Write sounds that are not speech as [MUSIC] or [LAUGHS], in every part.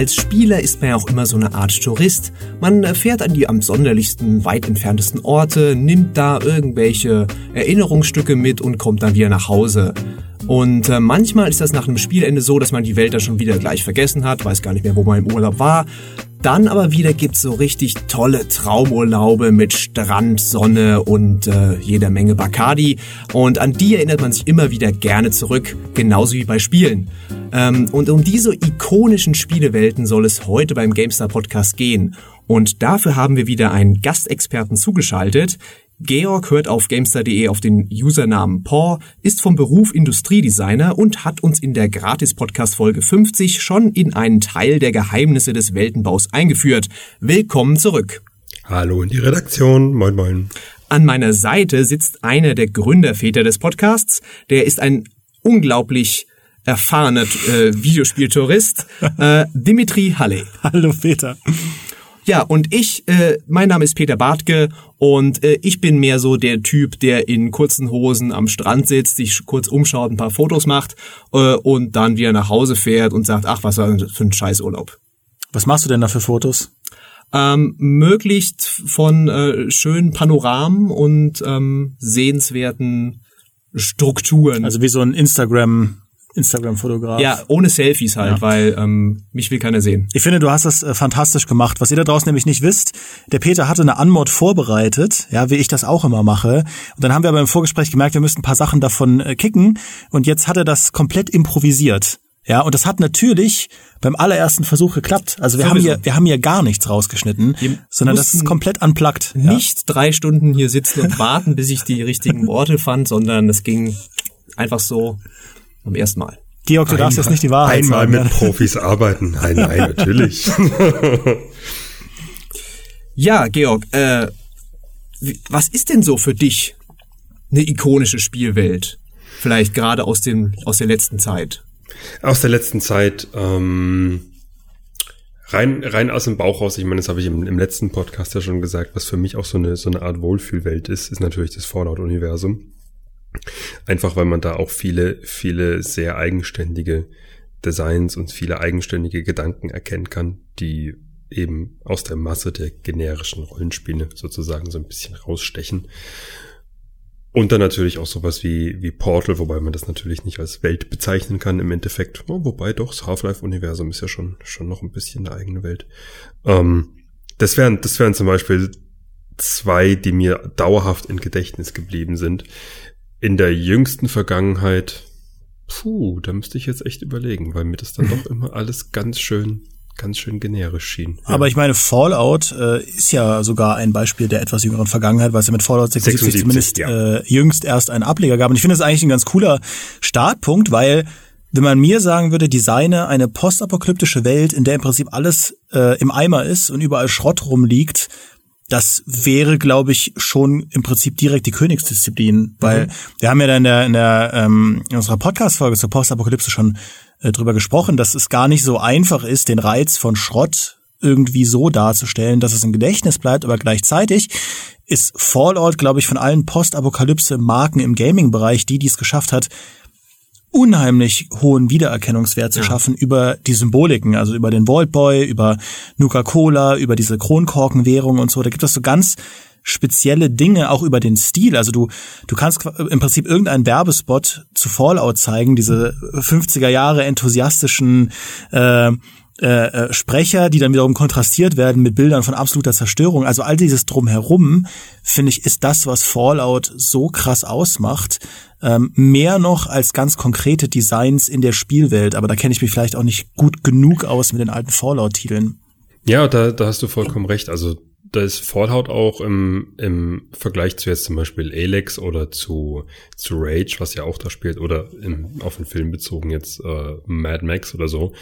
Als Spieler ist man ja auch immer so eine Art Tourist. Man fährt an die am sonderlichsten, weit entferntesten Orte, nimmt da irgendwelche Erinnerungsstücke mit und kommt dann wieder nach Hause. Und äh, manchmal ist das nach einem Spielende so, dass man die Welt da schon wieder gleich vergessen hat, weiß gar nicht mehr, wo man im Urlaub war. Dann aber wieder gibt's so richtig tolle Traumurlaube mit Strand, Sonne und äh, jeder Menge Bacardi. Und an die erinnert man sich immer wieder gerne zurück, genauso wie bei Spielen. Ähm, und um diese ikonischen Spielewelten soll es heute beim GameStar Podcast gehen. Und dafür haben wir wieder einen Gastexperten zugeschaltet. Georg hört auf Gamestar.de auf den Usernamen Paw, ist vom Beruf Industriedesigner und hat uns in der Gratis-Podcast-Folge 50 schon in einen Teil der Geheimnisse des Weltenbaus eingeführt. Willkommen zurück. Hallo in die Redaktion. Moin, moin. An meiner Seite sitzt einer der Gründerväter des Podcasts. Der ist ein unglaublich erfahrener äh, Videospieltourist, äh, Dimitri Halle. Hallo Peter. Ja, und ich, äh, mein Name ist Peter Bartke und äh, ich bin mehr so der Typ, der in kurzen Hosen am Strand sitzt, sich kurz umschaut, ein paar Fotos macht äh, und dann wieder nach Hause fährt und sagt, ach, was war das für ein Scheißurlaub. Was machst du denn da für Fotos? Ähm, möglichst von äh, schönen Panoramen und ähm, sehenswerten Strukturen. Also wie so ein Instagram Instagram-Fotograf. Ja, ohne Selfies halt, ja. weil ähm, mich will keiner sehen. Ich finde, du hast das äh, fantastisch gemacht. Was ihr da draußen nämlich nicht wisst, der Peter hatte eine Anmod vorbereitet, ja, wie ich das auch immer mache. Und dann haben wir aber im Vorgespräch gemerkt, wir müssten ein paar Sachen davon äh, kicken. Und jetzt hat er das komplett improvisiert. Ja, und das hat natürlich beim allerersten Versuch geklappt. Also wir Sowieso. haben hier, wir haben hier gar nichts rausgeschnitten, wir sondern das ist komplett unplugged. Nicht ja. drei Stunden hier sitzen und warten, bis ich die richtigen Worte fand, sondern es ging einfach so am ersten Mal. Georg, du einmal, darfst jetzt nicht die Wahrheit einmal sagen. Einmal mit Profis arbeiten. Nein, nein, [LAUGHS] natürlich. [LAUGHS] ja, Georg, äh, was ist denn so für dich eine ikonische Spielwelt? Vielleicht gerade aus dem aus der letzten Zeit. Aus der letzten Zeit ähm, rein rein aus dem Bauch raus. Ich meine, das habe ich im, im letzten Podcast ja schon gesagt. Was für mich auch so eine so eine Art Wohlfühlwelt ist, ist natürlich das Fallout-Universum. Einfach weil man da auch viele, viele sehr eigenständige Designs und viele eigenständige Gedanken erkennen kann, die eben aus der Masse der generischen Rollenspiele sozusagen so ein bisschen rausstechen. Und dann natürlich auch sowas wie, wie Portal, wobei man das natürlich nicht als Welt bezeichnen kann im Endeffekt. Wobei doch, das Half-Life-Universum ist ja schon, schon noch ein bisschen eine eigene Welt. Ähm, das wären, das wären zum Beispiel zwei, die mir dauerhaft in Gedächtnis geblieben sind. In der jüngsten Vergangenheit, puh, da müsste ich jetzt echt überlegen, weil mir das dann doch [LAUGHS] immer alles ganz schön ganz schön generisch schien. Ja. Aber ich meine, Fallout äh, ist ja sogar ein Beispiel der etwas jüngeren Vergangenheit, weil es ja mit Fallout 76, 76 zumindest ja. äh, jüngst erst einen Ableger gab. Und ich finde das eigentlich ein ganz cooler Startpunkt, weil wenn man mir sagen würde, designe eine postapokalyptische Welt, in der im Prinzip alles äh, im Eimer ist und überall Schrott rumliegt, das wäre, glaube ich, schon im Prinzip direkt die Königsdisziplin, weil mhm. wir haben ja da in der in der ähm, in unserer Podcast-Folge zur Postapokalypse schon äh, drüber gesprochen, dass es gar nicht so einfach ist, den Reiz von Schrott irgendwie so darzustellen, dass es im Gedächtnis bleibt, aber gleichzeitig ist Fallout, glaube ich, von allen Postapokalypse-Marken im Gaming-Bereich die, die es geschafft hat, unheimlich hohen Wiedererkennungswert zu ja. schaffen über die Symboliken, also über den Vault Boy, über Nuka-Cola, über diese Kronkorkenwährung und so. Da gibt es so ganz spezielle Dinge, auch über den Stil. Also du, du kannst im Prinzip irgendeinen Werbespot zu Fallout zeigen, diese 50er Jahre enthusiastischen äh, äh, äh, Sprecher, die dann wiederum kontrastiert werden mit Bildern von absoluter Zerstörung. Also all dieses drumherum, finde ich, ist das, was Fallout so krass ausmacht. Ähm, mehr noch als ganz konkrete Designs in der Spielwelt. Aber da kenne ich mich vielleicht auch nicht gut genug aus mit den alten Fallout-Titeln. Ja, da, da hast du vollkommen recht. Also da ist Fallout auch im, im Vergleich zu jetzt zum Beispiel Alex oder zu, zu Rage, was ja auch da spielt, oder im, auf den Film bezogen jetzt äh, Mad Max oder so,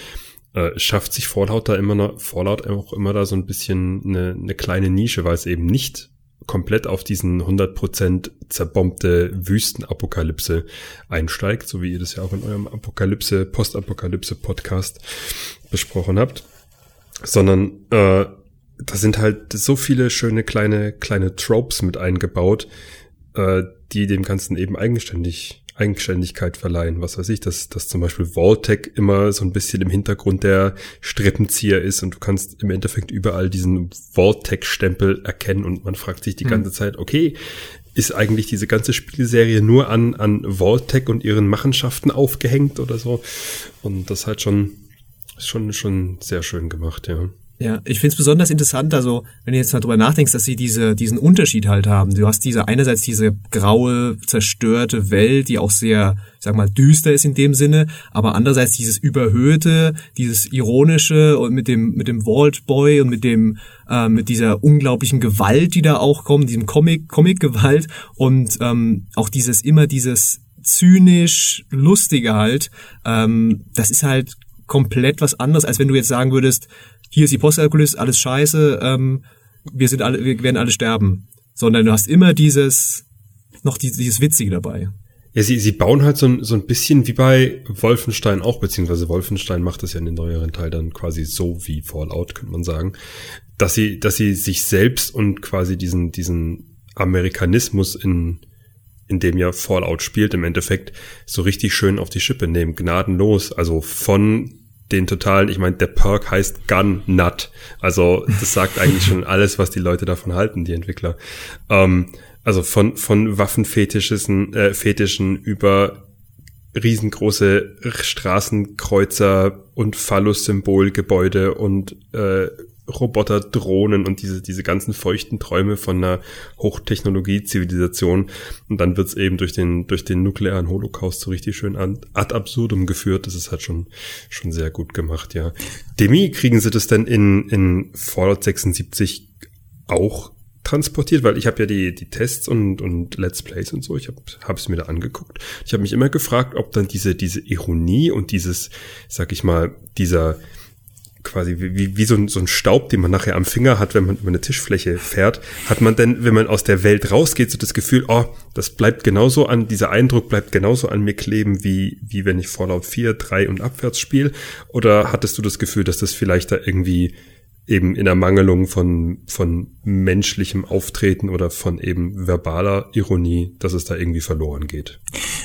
äh, schafft sich Fallout da immer noch, Fallout auch immer da so ein bisschen eine, eine kleine Nische, weil es eben nicht komplett auf diesen 100% zerbombte Wüstenapokalypse einsteigt, so wie ihr das ja auch in eurem Apokalypse, Postapokalypse-Podcast besprochen habt, sondern äh, da sind halt so viele schöne kleine, kleine Tropes mit eingebaut, äh, die dem Ganzen eben eigenständig Eigenständigkeit verleihen. Was weiß ich, dass, dass zum Beispiel Vaultec immer so ein bisschen im Hintergrund der Strippenzieher ist und du kannst im Endeffekt überall diesen Vaultec-Stempel erkennen und man fragt sich die hm. ganze Zeit, okay, ist eigentlich diese ganze Spielserie nur an, an Vaultec und ihren Machenschaften aufgehängt oder so? Und das halt schon, schon, schon sehr schön gemacht, ja. Ja, ich finde es besonders interessant, also wenn du jetzt mal drüber nachdenkst, dass sie diese, diesen Unterschied halt haben. Du hast diese einerseits diese graue, zerstörte Welt, die auch sehr, ich sag mal, düster ist in dem Sinne, aber andererseits dieses überhöhte, dieses ironische und mit dem mit dem Vault Boy und mit dem äh, mit dieser unglaublichen Gewalt, die da auch kommt, diesem Comic Comic Gewalt und ähm, auch dieses immer dieses zynisch lustige halt. Ähm, das ist halt komplett was anderes, als wenn du jetzt sagen würdest, hier ist die Postapokalypse, alles scheiße, ähm, wir sind alle, wir werden alle sterben. Sondern du hast immer dieses, noch dieses Witzige dabei. Ja, sie, sie bauen halt so ein, so ein bisschen wie bei Wolfenstein auch, beziehungsweise Wolfenstein macht das ja in den neueren Teil dann quasi so wie Fallout, könnte man sagen, dass sie, dass sie sich selbst und quasi diesen, diesen Amerikanismus in, in dem ja Fallout spielt, im Endeffekt so richtig schön auf die Schippe nehmen, gnadenlos. Also von den totalen, ich meine, der Perk heißt Gun Nut. Also das sagt eigentlich schon alles, was die Leute davon halten, die Entwickler. Ähm, also von, von Waffenfetischen äh, Fetischen über riesengroße Straßenkreuzer und Phallus-Symbolgebäude und äh, Roboter, Drohnen und diese, diese ganzen feuchten Träume von einer Hochtechnologie-Zivilisation. Und dann wird's eben durch den, durch den nuklearen Holocaust so richtig schön ad, absurdum geführt. Das ist halt schon, schon sehr gut gemacht, ja. Demi, kriegen sie das denn in, in Fallout 76 auch transportiert, weil ich habe ja die, die Tests und, und Let's Plays und so, ich habe es mir da angeguckt. Ich habe mich immer gefragt, ob dann diese, diese Ironie und dieses, sag ich mal, dieser, quasi wie, wie so, ein, so ein Staub, den man nachher am Finger hat, wenn man über eine Tischfläche fährt, hat man denn, wenn man aus der Welt rausgeht, so das Gefühl, oh, das bleibt genauso an, dieser Eindruck bleibt genauso an mir kleben, wie, wie wenn ich Fallout 4, 3 und abwärts spiele? Oder hattest du das Gefühl, dass das vielleicht da irgendwie eben in Ermangelung von, von menschlichem Auftreten oder von eben verbaler Ironie, dass es da irgendwie verloren geht.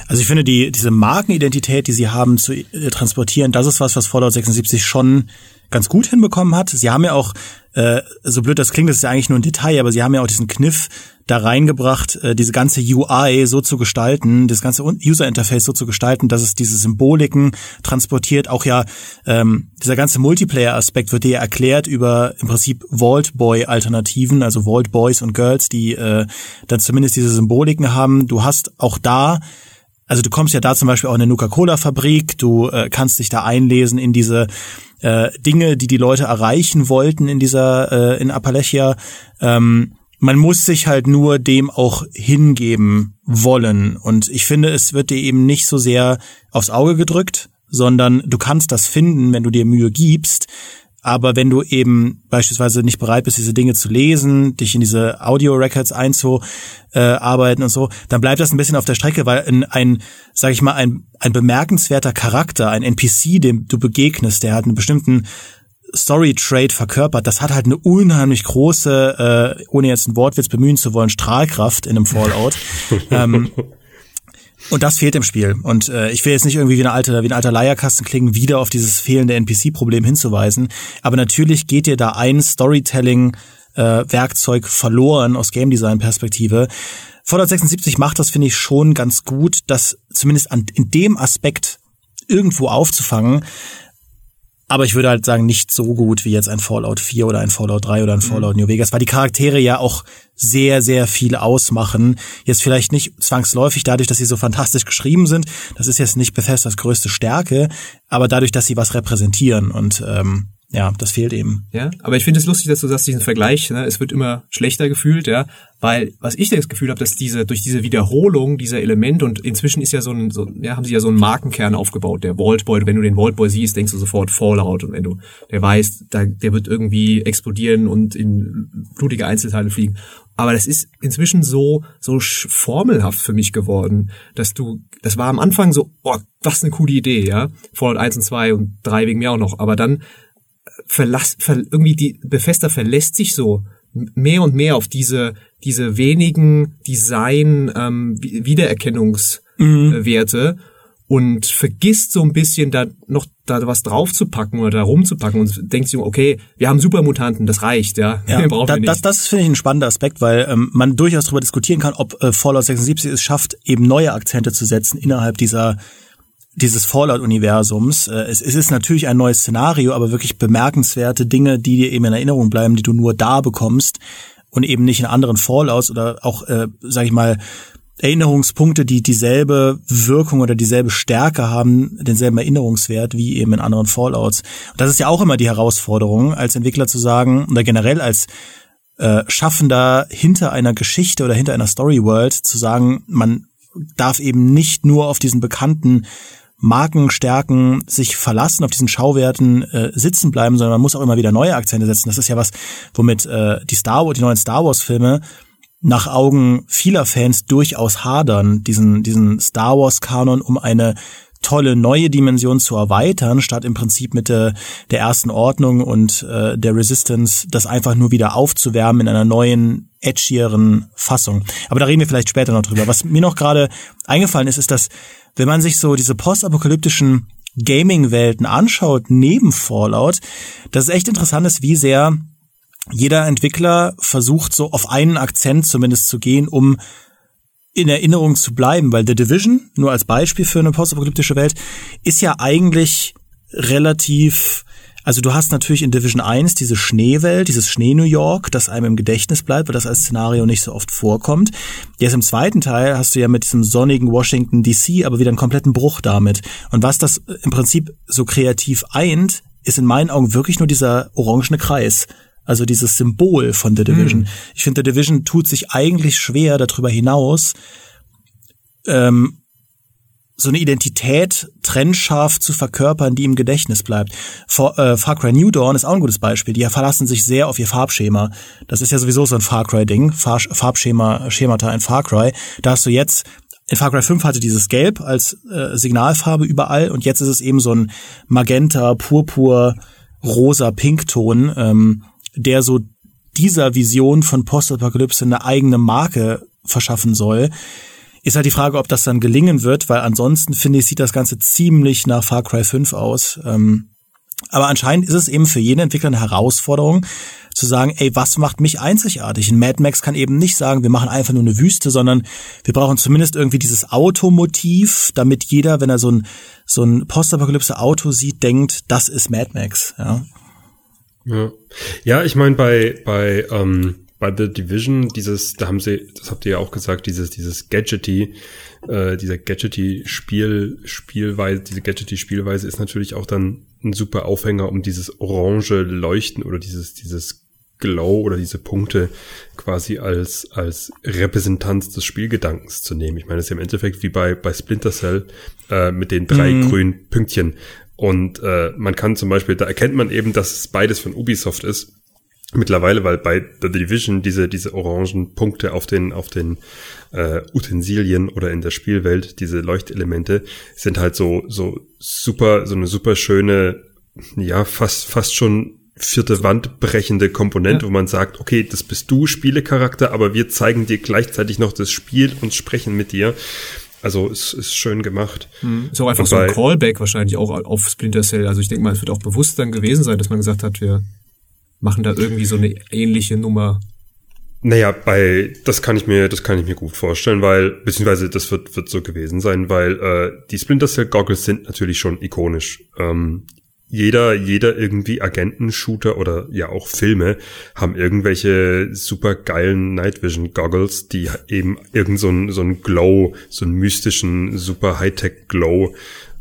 Also ich finde, die, diese Markenidentität, die sie haben zu äh, transportieren, das ist was, was Fallout 76 schon ganz gut hinbekommen hat. Sie haben ja auch, äh, so blöd das klingt, das ist ja eigentlich nur ein Detail, aber sie haben ja auch diesen Kniff da reingebracht, äh, diese ganze UI so zu gestalten, das ganze User Interface so zu gestalten, dass es diese Symboliken transportiert. Auch ja, ähm, dieser ganze Multiplayer-Aspekt wird dir erklärt über im Prinzip Vault Boy-Alternativen, also Vault Boys und Girls, die äh, dann zumindest diese Symboliken haben. Du hast auch da also du kommst ja da zum Beispiel auch in eine Nuka-Cola-Fabrik, du äh, kannst dich da einlesen in diese äh, Dinge, die die Leute erreichen wollten in dieser äh, in Appalachia. Ähm, man muss sich halt nur dem auch hingeben wollen. Und ich finde, es wird dir eben nicht so sehr aufs Auge gedrückt, sondern du kannst das finden, wenn du dir Mühe gibst. Aber wenn du eben beispielsweise nicht bereit bist, diese Dinge zu lesen, dich in diese Audio-Records einzuarbeiten und so, dann bleibt das ein bisschen auf der Strecke, weil ein, ein sag ich mal, ein, ein bemerkenswerter Charakter, ein NPC, dem du begegnest, der hat einen bestimmten Story-Trade verkörpert, das hat halt eine unheimlich große, äh, ohne jetzt einen Wortwitz bemühen zu wollen, Strahlkraft in einem Fallout. [LAUGHS] ähm, und das fehlt im Spiel. Und äh, ich will jetzt nicht irgendwie wie, eine alte, wie ein alter Leierkasten klingen, wieder auf dieses fehlende NPC-Problem hinzuweisen. Aber natürlich geht dir da ein Storytelling-Werkzeug äh, verloren aus Game Design-Perspektive. Fallout 76 macht das, finde ich, schon ganz gut, das zumindest an, in dem Aspekt irgendwo aufzufangen. Aber ich würde halt sagen, nicht so gut wie jetzt ein Fallout 4 oder ein Fallout 3 oder ein mhm. Fallout New Vegas, weil die Charaktere ja auch sehr, sehr viel ausmachen. Jetzt vielleicht nicht zwangsläufig dadurch, dass sie so fantastisch geschrieben sind. Das ist jetzt nicht Bethesdas größte Stärke, aber dadurch, dass sie was repräsentieren und ähm, ja, das fehlt eben. Ja, aber ich finde es lustig, dass du sagst, diesen Vergleich, ne, es wird immer schlechter gefühlt, ja, weil was ich das Gefühl habe, dass diese durch diese Wiederholung dieser Elemente und inzwischen ist ja so ein, so, ja, haben sie ja so einen Markenkern aufgebaut, der Vaultboy. Wenn du den Vaultboy siehst, denkst du sofort Fallout und wenn du, der weißt, da, der wird irgendwie explodieren und in blutige Einzelteile fliegen. Aber das ist inzwischen so, so formelhaft für mich geworden, dass du, das war am Anfang so, oh, was eine coole Idee, ja. Fallout 1 und 2 und 3 wegen mir auch noch. Aber dann verlass, ver, irgendwie die Bethesda verlässt sich so mehr und mehr auf diese diese wenigen Design ähm, Wiedererkennungs mhm. Und vergisst so ein bisschen da noch da was draufzupacken oder da rumzupacken und denkt sich, okay, wir haben Supermutanten, das reicht, ja. ja [LAUGHS] brauchen da. Das, das finde ich ein spannender Aspekt, weil ähm, man durchaus darüber diskutieren kann, ob äh, Fallout 76 es schafft, eben neue Akzente zu setzen innerhalb dieser dieses Fallout-Universums. Äh, es, es ist natürlich ein neues Szenario, aber wirklich bemerkenswerte Dinge, die dir eben in Erinnerung bleiben, die du nur da bekommst und eben nicht in anderen Fallouts oder auch, äh, sag ich mal, Erinnerungspunkte, die dieselbe Wirkung oder dieselbe Stärke haben, denselben Erinnerungswert wie eben in anderen Fallouts. Und das ist ja auch immer die Herausforderung, als Entwickler zu sagen, oder generell als äh, Schaffender hinter einer Geschichte oder hinter einer Story World zu sagen, man darf eben nicht nur auf diesen bekannten Markenstärken sich verlassen, auf diesen Schauwerten äh, sitzen bleiben, sondern man muss auch immer wieder neue Akzente setzen. Das ist ja was, womit äh, die Star Wars, die neuen Star Wars Filme nach Augen vieler Fans durchaus hadern, diesen, diesen Star Wars Kanon um eine tolle neue Dimension zu erweitern, statt im Prinzip mit der, der ersten Ordnung und äh, der Resistance das einfach nur wieder aufzuwärmen in einer neuen, edgieren Fassung. Aber da reden wir vielleicht später noch drüber. Was mir noch gerade eingefallen ist, ist, dass wenn man sich so diese postapokalyptischen Gaming-Welten anschaut, neben Fallout, dass es echt interessant ist, wie sehr jeder Entwickler versucht so auf einen Akzent zumindest zu gehen, um in Erinnerung zu bleiben, weil The Division, nur als Beispiel für eine postapokalyptische Welt, ist ja eigentlich relativ, also du hast natürlich in Division 1 diese Schneewelt, dieses Schnee-New York, das einem im Gedächtnis bleibt, weil das als Szenario nicht so oft vorkommt. Jetzt im zweiten Teil hast du ja mit diesem sonnigen Washington DC aber wieder einen kompletten Bruch damit. Und was das im Prinzip so kreativ eint, ist in meinen Augen wirklich nur dieser orangene Kreis. Also dieses Symbol von The Division. Mhm. Ich finde, The Division tut sich eigentlich schwer darüber hinaus, ähm, so eine Identität trennscharf zu verkörpern, die im Gedächtnis bleibt. For, äh, Far Cry New Dawn ist auch ein gutes Beispiel. Die verlassen sich sehr auf ihr Farbschema. Das ist ja sowieso so ein Far Cry-Ding. Farb Farbschema, Schemata in Far Cry. Da hast du jetzt in Far Cry 5 hatte dieses Gelb als äh, Signalfarbe überall und jetzt ist es eben so ein Magenta, Purpur, rosa Pinkton. Ähm, der so dieser Vision von Postapokalypse eine eigene Marke verschaffen soll. Ist halt die Frage, ob das dann gelingen wird, weil ansonsten finde ich, sieht das Ganze ziemlich nach Far Cry 5 aus. Ähm, aber anscheinend ist es eben für jeden Entwickler eine Herausforderung, zu sagen, ey, was macht mich einzigartig? Ein Mad Max kann eben nicht sagen, wir machen einfach nur eine Wüste, sondern wir brauchen zumindest irgendwie dieses Automotiv, damit jeder, wenn er so ein, so ein Postapokalypse-Auto sieht, denkt, das ist Mad Max, ja. Ja, ja ich meine, bei, bei, ähm, bei The Division, dieses, da haben sie, das habt ihr ja auch gesagt, dieses, dieses Gadgety, äh, dieser Gadgety-Spiel, Spielweise, diese Gadgety-Spielweise ist natürlich auch dann ein super Aufhänger, um dieses orange Leuchten oder dieses, dieses Glow oder diese Punkte quasi als, als Repräsentanz des Spielgedankens zu nehmen. Ich meine, das ist ja im Endeffekt wie bei, bei Splinter Cell äh, mit den drei mm. grünen Pünktchen. Und äh, man kann zum Beispiel, da erkennt man eben, dass es beides von Ubisoft ist. Mittlerweile, weil bei The Division diese, diese orangen Punkte auf den, auf den äh, Utensilien oder in der Spielwelt, diese Leuchtelemente, sind halt so, so super, so eine super schöne, ja, fast, fast schon vierte Wand brechende Komponente, ja. wo man sagt, okay, das bist du, Spielecharakter, aber wir zeigen dir gleichzeitig noch das Spiel und sprechen mit dir. Also es ist schön gemacht. Hm. Ist auch einfach so ein Callback wahrscheinlich auch auf Splinter Cell. Also ich denke mal, es wird auch bewusst dann gewesen sein, dass man gesagt hat, wir machen da irgendwie so eine ähnliche Nummer. Naja, bei das kann ich mir, das kann ich mir gut vorstellen, weil, beziehungsweise das wird, wird so gewesen sein, weil äh, die Splinter Cell Goggles sind natürlich schon ikonisch. Ähm, jeder, jeder irgendwie Agentenshooter oder ja auch Filme haben irgendwelche super geilen Night Vision Goggles, die eben irgend so ein, so ein Glow, so einen mystischen, super Hightech Glow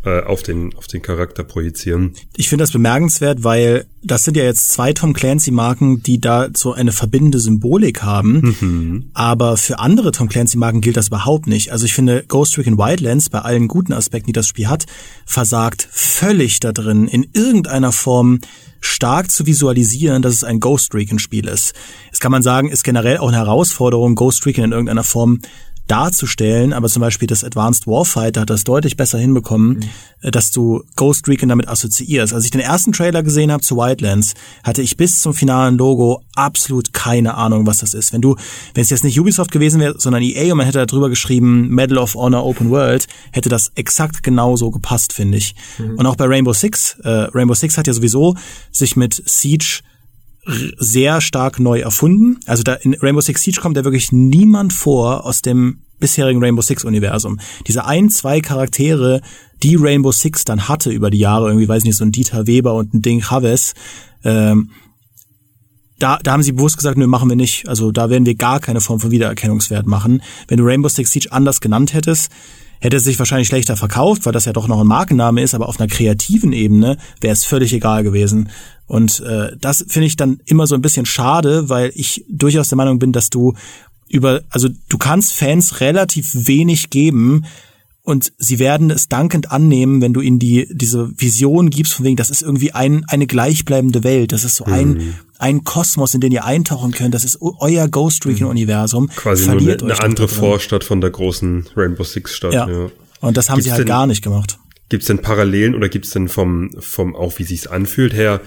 äh, auf den auf den Charakter projizieren. Ich finde das bemerkenswert, weil das sind ja jetzt zwei Tom Clancy Marken, die da so eine verbindende Symbolik haben, mhm. aber für andere Tom Clancy Marken gilt das überhaupt nicht. Also ich finde Ghost Recon Wildlands bei allen guten Aspekten, die das Spiel hat, versagt völlig da drin in irgendeiner Form stark zu visualisieren, dass es ein Ghost Recon Spiel ist. Das kann man sagen, ist generell auch eine Herausforderung, Ghost Recon in irgendeiner Form darzustellen, aber zum Beispiel das Advanced Warfighter hat das deutlich besser hinbekommen, mhm. dass du Ghost Recon damit assoziierst. Als ich den ersten Trailer gesehen habe zu Wildlands, hatte ich bis zum finalen Logo absolut keine Ahnung, was das ist. Wenn du, wenn es jetzt nicht Ubisoft gewesen wäre, sondern EA und man hätte darüber geschrieben Medal of Honor Open World, hätte das exakt genauso gepasst, finde ich. Mhm. Und auch bei Rainbow Six, äh, Rainbow Six hat ja sowieso sich mit Siege sehr stark neu erfunden. Also da in Rainbow Six Siege kommt da wirklich niemand vor aus dem bisherigen Rainbow Six Universum. Diese ein, zwei Charaktere, die Rainbow Six dann hatte über die Jahre, irgendwie weiß nicht, so ein Dieter Weber und ein Ding Chavez, ähm, da, da haben sie bewusst gesagt, nö, machen wir nicht. Also da werden wir gar keine Form von Wiedererkennungswert machen. Wenn du Rainbow Six Siege anders genannt hättest, hätte es sich wahrscheinlich schlechter verkauft, weil das ja doch noch ein Markenname ist, aber auf einer kreativen Ebene wäre es völlig egal gewesen. Und äh, das finde ich dann immer so ein bisschen schade, weil ich durchaus der Meinung bin, dass du über, also du kannst Fans relativ wenig geben, und sie werden es dankend annehmen, wenn du ihnen die diese Vision gibst, von wegen, das ist irgendwie ein, eine gleichbleibende Welt, das ist so ein, mhm. ein Kosmos, in den ihr eintauchen könnt, das ist euer Ghost Recon-Universum. Quasi Verliert nur eine, eine andere Vorstadt von der großen Rainbow Six-Stadt. Ja. ja. Und das haben gibt's sie halt denn, gar nicht gemacht. Gibt es denn Parallelen oder gibt es denn vom, vom auch wie sich's anfühlt her,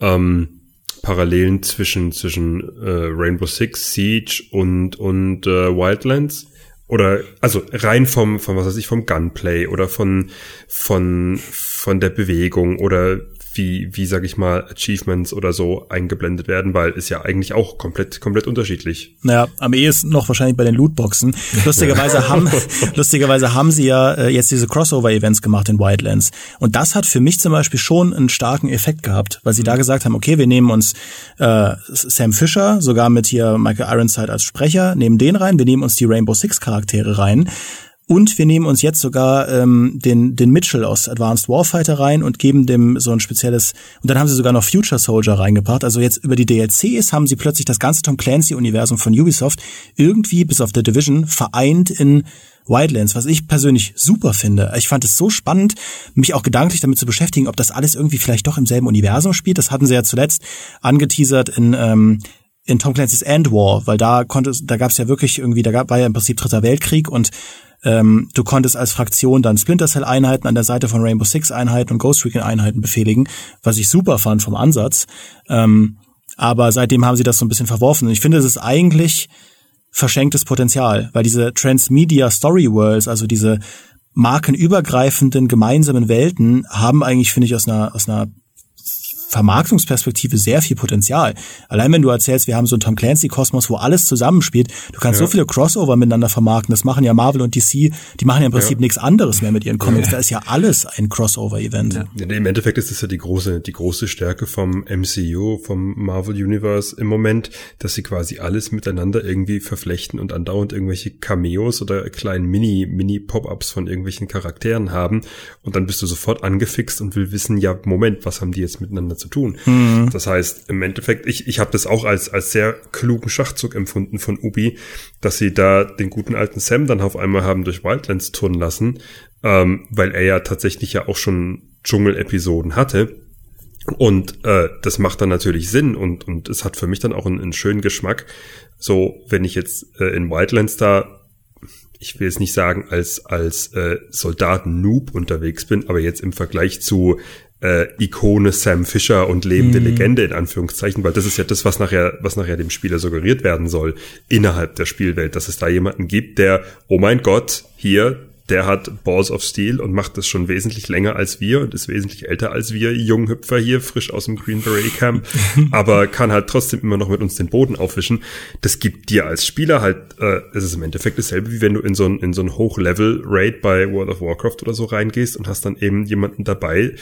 ähm, Parallelen zwischen, zwischen äh, Rainbow Six, Siege und, und äh, Wildlands? oder also rein vom vom was weiß ich vom Gunplay oder von von von der Bewegung oder wie, wie sag ich mal, Achievements oder so eingeblendet werden, weil ist ja eigentlich auch komplett, komplett unterschiedlich. Naja, am ehesten noch wahrscheinlich bei den Lootboxen. [LAUGHS] Lustigerweise haben, [LAUGHS] lustigerweise haben sie ja äh, jetzt diese Crossover-Events gemacht in Wildlands. Und das hat für mich zum Beispiel schon einen starken Effekt gehabt, weil sie da gesagt haben, okay, wir nehmen uns äh, Sam Fisher, sogar mit hier Michael Ironside als Sprecher, nehmen den rein, wir nehmen uns die Rainbow Six Charaktere rein und wir nehmen uns jetzt sogar ähm, den, den Mitchell aus Advanced Warfighter rein und geben dem so ein spezielles, und dann haben sie sogar noch Future Soldier reingebracht. Also jetzt über die DLCs haben sie plötzlich das ganze Tom Clancy-Universum von Ubisoft irgendwie, bis auf The Division, vereint in Wildlands, was ich persönlich super finde. Ich fand es so spannend, mich auch gedanklich damit zu beschäftigen, ob das alles irgendwie vielleicht doch im selben Universum spielt. Das hatten sie ja zuletzt angeteasert in ähm, in Tom Clancy's End War, weil da konnte da gab es ja wirklich irgendwie, da gab, war ja im Prinzip Dritter Weltkrieg und ähm, du konntest als Fraktion dann Splinter Cell Einheiten an der Seite von Rainbow Six Einheiten und Ghost Recon Einheiten befehligen, was ich super fand vom Ansatz. Ähm, aber seitdem haben sie das so ein bisschen verworfen. Und ich finde, es ist eigentlich verschenktes Potenzial, weil diese Transmedia Story Worlds, also diese markenübergreifenden gemeinsamen Welten, haben eigentlich, finde ich, aus einer, aus einer Vermarktungsperspektive sehr viel Potenzial. Allein wenn du erzählst, wir haben so einen Tom Clancy-Kosmos, wo alles zusammenspielt, du kannst ja. so viele Crossover miteinander vermarkten. Das machen ja Marvel und DC, die machen ja im Prinzip ja. nichts anderes mehr mit ihren Comics. Ja. Da ist ja alles ein Crossover-Event. Ja. Im Endeffekt ist das ja die große, die große Stärke vom MCU, vom Marvel Universe im Moment, dass sie quasi alles miteinander irgendwie verflechten und andauernd irgendwelche Cameos oder kleinen Mini, Mini-Pop-Ups von irgendwelchen Charakteren haben. Und dann bist du sofort angefixt und will wissen, ja, Moment, was haben die jetzt miteinander zu tun. Mhm. Das heißt, im Endeffekt, ich, ich habe das auch als, als sehr klugen Schachzug empfunden von Ubi, dass sie da den guten alten Sam dann auf einmal haben durch Wildlands turnen lassen, ähm, weil er ja tatsächlich ja auch schon Dschungel-Episoden hatte. Und äh, das macht dann natürlich Sinn und, und es hat für mich dann auch einen, einen schönen Geschmack. So, wenn ich jetzt äh, in Wildlands da ich will jetzt nicht sagen, als, als äh, Soldaten-Noob unterwegs bin, aber jetzt im Vergleich zu äh, Ikone Sam Fisher und lebende mhm. Legende in Anführungszeichen, weil das ist ja das, was nachher, was nachher dem Spieler suggeriert werden soll innerhalb der Spielwelt, dass es da jemanden gibt, der, oh mein Gott, hier, der hat Balls of Steel und macht das schon wesentlich länger als wir und ist wesentlich älter als wir, Junghüpfer hier, frisch aus dem Green Beret Camp, [LAUGHS] aber kann halt trotzdem immer noch mit uns den Boden aufwischen. Das gibt dir als Spieler halt, äh, es ist im Endeffekt dasselbe, wie wenn du in so ein, in so ein Hochlevel-Raid bei World of Warcraft oder so reingehst und hast dann eben jemanden dabei,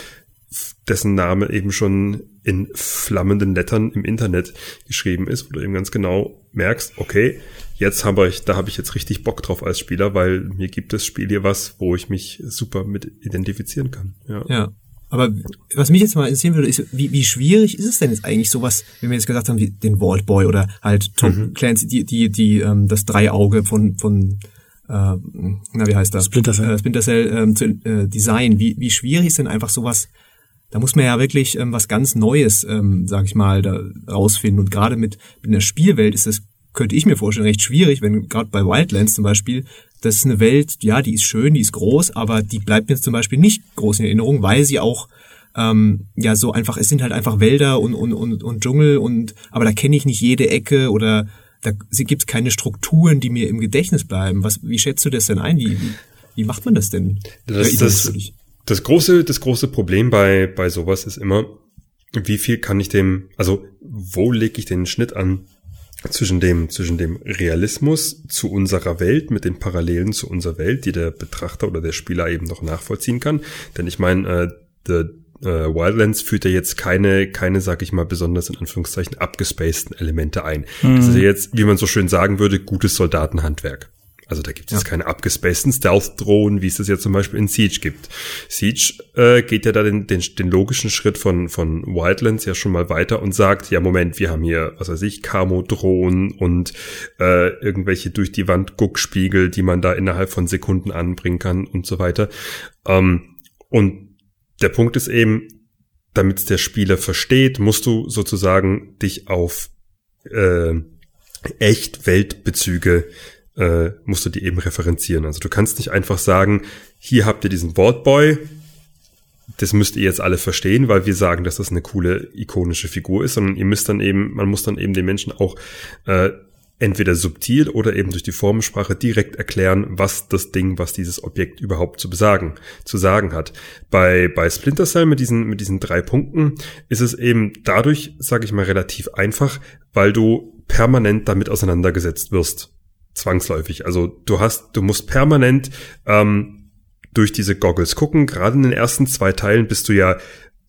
dessen Name eben schon in flammenden Lettern im Internet geschrieben ist, wo du eben ganz genau merkst, okay, jetzt habe ich, da habe ich jetzt richtig Bock drauf als Spieler, weil mir gibt das Spiel hier was, wo ich mich super mit identifizieren kann. Ja. ja. Aber was mich jetzt mal interessieren würde, ist, wie, wie schwierig ist es denn jetzt eigentlich sowas, wenn wir jetzt gesagt haben, wie den Vault Boy oder halt Tom mhm. Clancy, die, die, die, ähm, das Dreiauge von, von äh, na, wie heißt das? Splinter Cell. Äh, Splinter Cell ähm, zu äh, designen. Wie, wie schwierig ist denn einfach sowas da muss man ja wirklich ähm, was ganz Neues, ähm, sag ich mal, da rausfinden. Und gerade mit, mit einer Spielwelt ist es könnte ich mir vorstellen, recht schwierig, wenn gerade bei Wildlands zum Beispiel, das ist eine Welt, ja, die ist schön, die ist groß, aber die bleibt mir zum Beispiel nicht groß in Erinnerung, weil sie auch ähm, ja so einfach, es sind halt einfach Wälder und, und, und, und Dschungel und aber da kenne ich nicht jede Ecke oder da gibt es keine Strukturen, die mir im Gedächtnis bleiben. Was, wie schätzt du das denn ein? Wie, wie macht man das denn? Das, das, das, große, das große Problem bei, bei sowas ist immer, wie viel kann ich dem, also wo lege ich den Schnitt an zwischen dem, zwischen dem Realismus zu unserer Welt mit den Parallelen zu unserer Welt, die der Betrachter oder der Spieler eben noch nachvollziehen kann. Denn ich meine, äh, The äh, Wildlands führt ja jetzt keine, keine, sag ich mal, besonders in Anführungszeichen abgespaceden Elemente ein. Mhm. Das ist ja jetzt, wie man so schön sagen würde, gutes Soldatenhandwerk. Also da gibt es ja. keine abgespaceden Stealth-Drohnen, wie es das ja zum Beispiel in Siege gibt. Siege äh, geht ja da den, den, den logischen Schritt von, von Wildlands ja schon mal weiter und sagt, ja Moment, wir haben hier, was weiß ich, Camo-Drohnen und äh, irgendwelche durch die Wand Guckspiegel, die man da innerhalb von Sekunden anbringen kann und so weiter. Ähm, und der Punkt ist eben, damit es der Spieler versteht, musst du sozusagen dich auf äh, echt Weltbezüge äh, musst du die eben referenzieren. Also du kannst nicht einfach sagen, hier habt ihr diesen Boardboy, das müsst ihr jetzt alle verstehen, weil wir sagen, dass das eine coole ikonische Figur ist, sondern ihr müsst dann eben, man muss dann eben den Menschen auch äh, entweder subtil oder eben durch die Formensprache direkt erklären, was das Ding, was dieses Objekt überhaupt zu besagen, zu sagen hat. Bei, bei Splinter Cell mit diesen, mit diesen drei Punkten ist es eben dadurch, sage ich mal, relativ einfach, weil du permanent damit auseinandergesetzt wirst zwangsläufig. Also du hast, du musst permanent ähm, durch diese Goggles gucken. Gerade in den ersten zwei Teilen bist du ja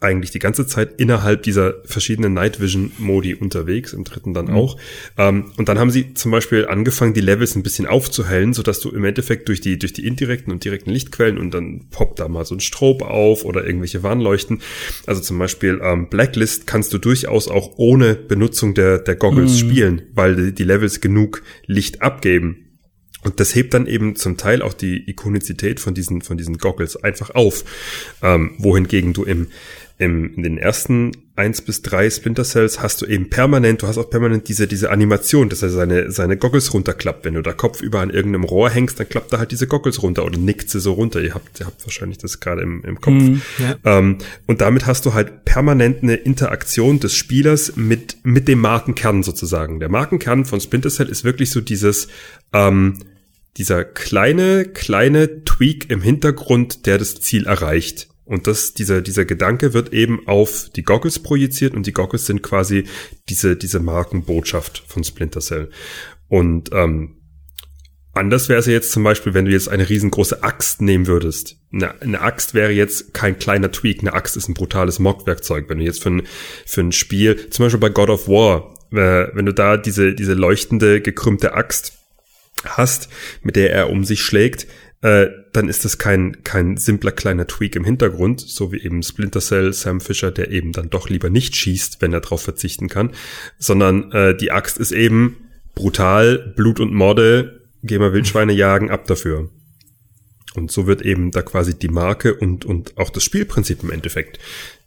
eigentlich die ganze Zeit innerhalb dieser verschiedenen Night Vision Modi unterwegs, im dritten dann mhm. auch. Ähm, und dann haben sie zum Beispiel angefangen, die Levels ein bisschen aufzuhellen, so dass du im Endeffekt durch die, durch die indirekten und direkten Lichtquellen und dann poppt da mal so ein Strobe auf oder irgendwelche Warnleuchten. Also zum Beispiel ähm, Blacklist kannst du durchaus auch ohne Benutzung der, der Goggles mhm. spielen, weil die, die Levels genug Licht abgeben. Und das hebt dann eben zum Teil auch die Ikonizität von diesen, von diesen Goggles einfach auf. Ähm, wohingegen du im, im, in den ersten eins bis drei Splinter Cells hast du eben permanent, du hast auch permanent diese, diese Animation, dass er seine, seine Goggles runterklappt. Wenn du da Kopf über an irgendeinem Rohr hängst, dann klappt er halt diese Goggles runter oder nickt sie so runter. Ihr habt, ihr habt wahrscheinlich das gerade im, im Kopf. Mm, ja. ähm, und damit hast du halt permanent eine Interaktion des Spielers mit, mit dem Markenkern sozusagen. Der Markenkern von Splinter Cell ist wirklich so dieses, ähm, dieser kleine, kleine Tweak im Hintergrund, der das Ziel erreicht. Und das, dieser, dieser Gedanke wird eben auf die Goggles projiziert und die Goggles sind quasi diese, diese Markenbotschaft von Splinter Cell. Und ähm, anders wäre es ja jetzt zum Beispiel, wenn du jetzt eine riesengroße Axt nehmen würdest. Eine, eine Axt wäre jetzt kein kleiner Tweak. Eine Axt ist ein brutales Mockwerkzeug. Wenn du jetzt für ein, für ein Spiel, zum Beispiel bei God of War, äh, wenn du da diese, diese leuchtende, gekrümmte Axt hast, mit der er um sich schlägt, äh, dann ist das kein, kein simpler kleiner Tweak im Hintergrund, so wie eben Splinter Cell, Sam Fisher, der eben dann doch lieber nicht schießt, wenn er darauf verzichten kann, sondern äh, die Axt ist eben brutal, Blut und Morde, geh mal Wildschweine jagen, ab dafür. Und so wird eben da quasi die Marke und, und auch das Spielprinzip im Endeffekt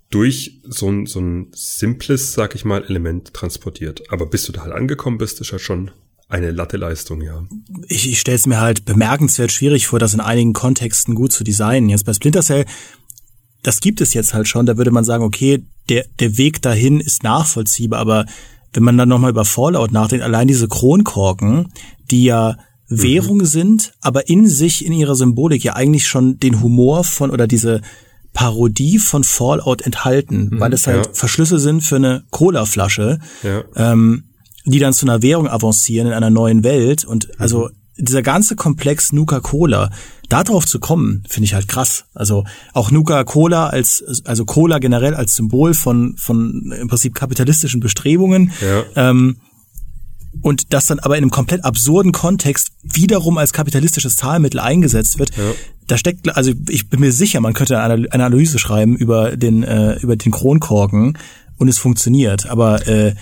durch so ein, so ein simples, sag ich mal, Element transportiert. Aber bis du da halt angekommen bist, ist ja schon eine Latte-Leistung, ja. Ich, ich stelle es mir halt bemerkenswert schwierig vor, das in einigen Kontexten gut zu designen. Jetzt bei Splinter Cell, das gibt es jetzt halt schon, da würde man sagen, okay, der, der Weg dahin ist nachvollziehbar, aber wenn man dann nochmal über Fallout nachdenkt, allein diese Kronkorken, die ja mhm. Währung sind, aber in sich, in ihrer Symbolik ja eigentlich schon den Humor von oder diese Parodie von Fallout enthalten, mhm, weil es halt ja. Verschlüsse sind für eine Cola-Flasche. Ja. Ähm, die dann zu einer Währung avancieren in einer neuen Welt. Und also dieser ganze Komplex Nuka-Cola, darauf zu kommen, finde ich halt krass. Also auch Nuka-Cola als, also Cola generell als Symbol von, von im Prinzip kapitalistischen Bestrebungen. Ja. Ähm, und das dann aber in einem komplett absurden Kontext wiederum als kapitalistisches Zahlmittel eingesetzt wird. Ja. Da steckt, also ich bin mir sicher, man könnte eine Analyse schreiben über den, äh, über den Kronkorken und es funktioniert. Aber äh,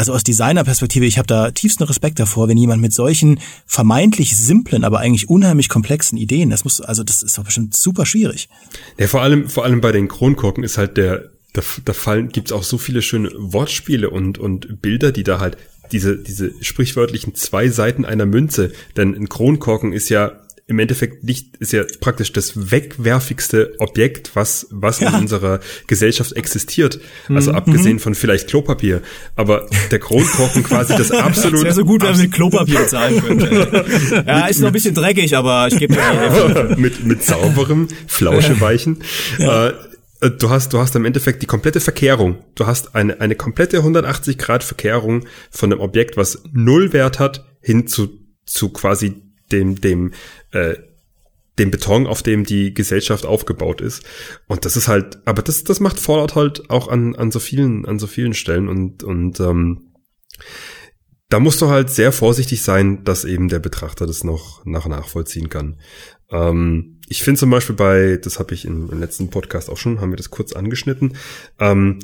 also aus Designerperspektive, ich habe da tiefsten Respekt davor, wenn jemand mit solchen vermeintlich simplen, aber eigentlich unheimlich komplexen Ideen, das muss, also das ist doch bestimmt super schwierig. Ja, vor allem, vor allem bei den Kronkorken ist halt der, da, da fallen, gibt's auch so viele schöne Wortspiele und, und Bilder, die da halt diese, diese sprichwörtlichen zwei Seiten einer Münze. Denn ein Kronkorken ist ja im Endeffekt nicht, ist ja praktisch das wegwerfigste Objekt, was, was ja. in unserer Gesellschaft existiert. Also mhm. abgesehen von vielleicht Klopapier. Aber der Kronkorken quasi das absolute. Es wäre so gut, wenn man [LAUGHS] mit Klopapier zahlen könnte. ja, ist noch ein bisschen dreckig, aber ich gebe dir [LAUGHS] mit, mit sauberem, flauscheweichen. Ja. Äh, du hast, du hast im Endeffekt die komplette Verkehrung. Du hast eine, eine komplette 180 Grad Verkehrung von einem Objekt, was null Wert hat, hin zu, zu quasi dem, dem, äh, dem Beton, auf dem die Gesellschaft aufgebaut ist. Und das ist halt, aber das, das macht Fallout halt auch an, an so vielen, an so vielen Stellen und, und ähm, da musst du halt sehr vorsichtig sein, dass eben der Betrachter das noch nach nachvollziehen kann. Ähm, ich finde zum Beispiel bei, das habe ich im, im, letzten Podcast auch schon, haben wir das kurz angeschnitten, ähm,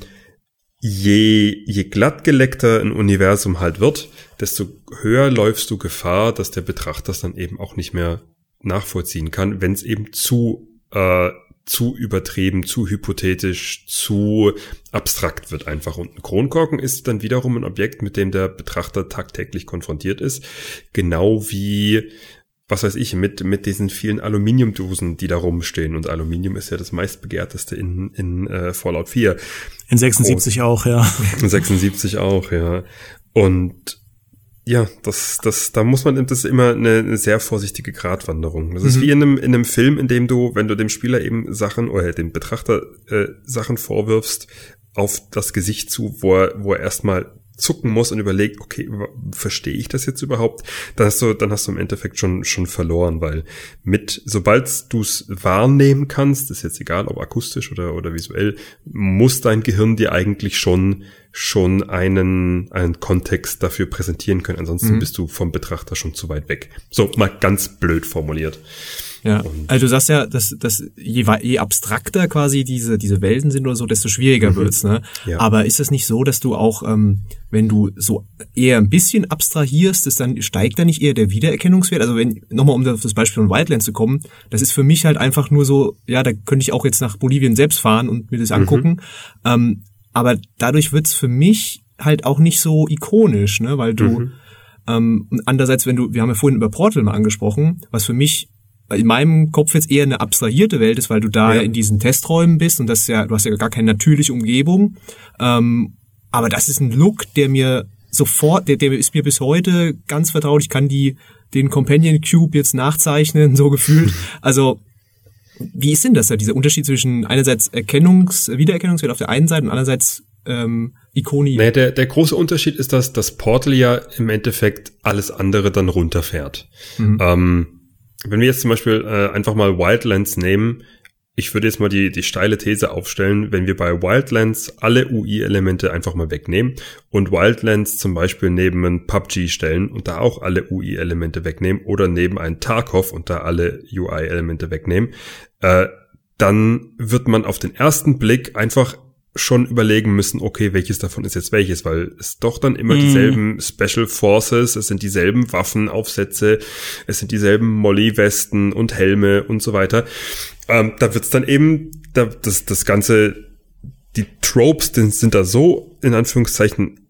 je, je glattgeleckter ein Universum halt wird, desto höher läufst du Gefahr, dass der Betrachter es dann eben auch nicht mehr nachvollziehen kann, wenn es eben zu äh, zu übertrieben, zu hypothetisch, zu abstrakt wird einfach. Und ein Kronkorken ist dann wiederum ein Objekt, mit dem der Betrachter tagtäglich konfrontiert ist. Genau wie, was weiß ich, mit, mit diesen vielen Aluminiumdosen, die da rumstehen. Und Aluminium ist ja das meistbegehrteste in, in äh, Fallout 4. In 76 Und, auch, ja. [LAUGHS] In 76 auch, ja. Und ja, das, das, da muss man, das ist immer eine, eine sehr vorsichtige Gratwanderung. Das mhm. ist wie in einem, in einem Film, in dem du, wenn du dem Spieler eben Sachen oder dem Betrachter äh, Sachen vorwirfst, auf das Gesicht zu, wo er, wo er erstmal zucken muss und überlegt, okay, verstehe ich das jetzt überhaupt? Dann hast du, dann hast du im Endeffekt schon, schon verloren, weil mit, sobald du es wahrnehmen kannst, ist jetzt egal, ob akustisch oder, oder visuell, muss dein Gehirn dir eigentlich schon, schon einen, einen Kontext dafür präsentieren können. Ansonsten mhm. bist du vom Betrachter schon zu weit weg. So, mal ganz blöd formuliert. Ja, also du sagst ja, dass, dass je, je abstrakter quasi diese, diese Welten sind oder so, desto schwieriger mhm. wird's. Ne? Ja. Aber ist es nicht so, dass du auch, ähm, wenn du so eher ein bisschen abstrahierst, ist dann steigt da nicht eher der Wiedererkennungswert? Also wenn, nochmal um auf das Beispiel von Wildlands zu kommen, das ist für mich halt einfach nur so, ja, da könnte ich auch jetzt nach Bolivien selbst fahren und mir das mhm. angucken. Mhm. Ähm, aber dadurch wird's für mich halt auch nicht so ikonisch, ne? Weil du mhm. ähm, andererseits, wenn du, wir haben ja vorhin über Portal mal angesprochen, was für mich in meinem Kopf jetzt eher eine abstrahierte Welt ist, weil du da ja. in diesen Testräumen bist und das ist ja, du hast ja gar keine natürliche Umgebung. Ähm, aber das ist ein Look, der mir sofort, der, der ist mir bis heute ganz vertraut. Ich kann die, den Companion Cube jetzt nachzeichnen, [LAUGHS] so gefühlt. Also, wie ist denn das da, dieser Unterschied zwischen einerseits Erkennungs-, Wiedererkennungswert auf der einen Seite und andererseits ähm, Ikoni? Nee, der, der große Unterschied ist, dass das Portal ja im Endeffekt alles andere dann runterfährt. Mhm. Ähm, wenn wir jetzt zum Beispiel äh, einfach mal Wildlands nehmen, ich würde jetzt mal die, die steile These aufstellen, wenn wir bei Wildlands alle UI-Elemente einfach mal wegnehmen und Wildlands zum Beispiel neben ein PUBG stellen und da auch alle UI-Elemente wegnehmen oder neben ein Tarkov und da alle UI-Elemente wegnehmen, äh, dann wird man auf den ersten Blick einfach schon überlegen müssen, okay, welches davon ist jetzt welches, weil es doch dann immer mm. dieselben Special Forces, es sind dieselben Waffenaufsätze, es sind dieselben Molly-Westen und Helme und so weiter. Ähm, da wird's dann eben, da, das, das Ganze, die Tropes die sind da so, in Anführungszeichen,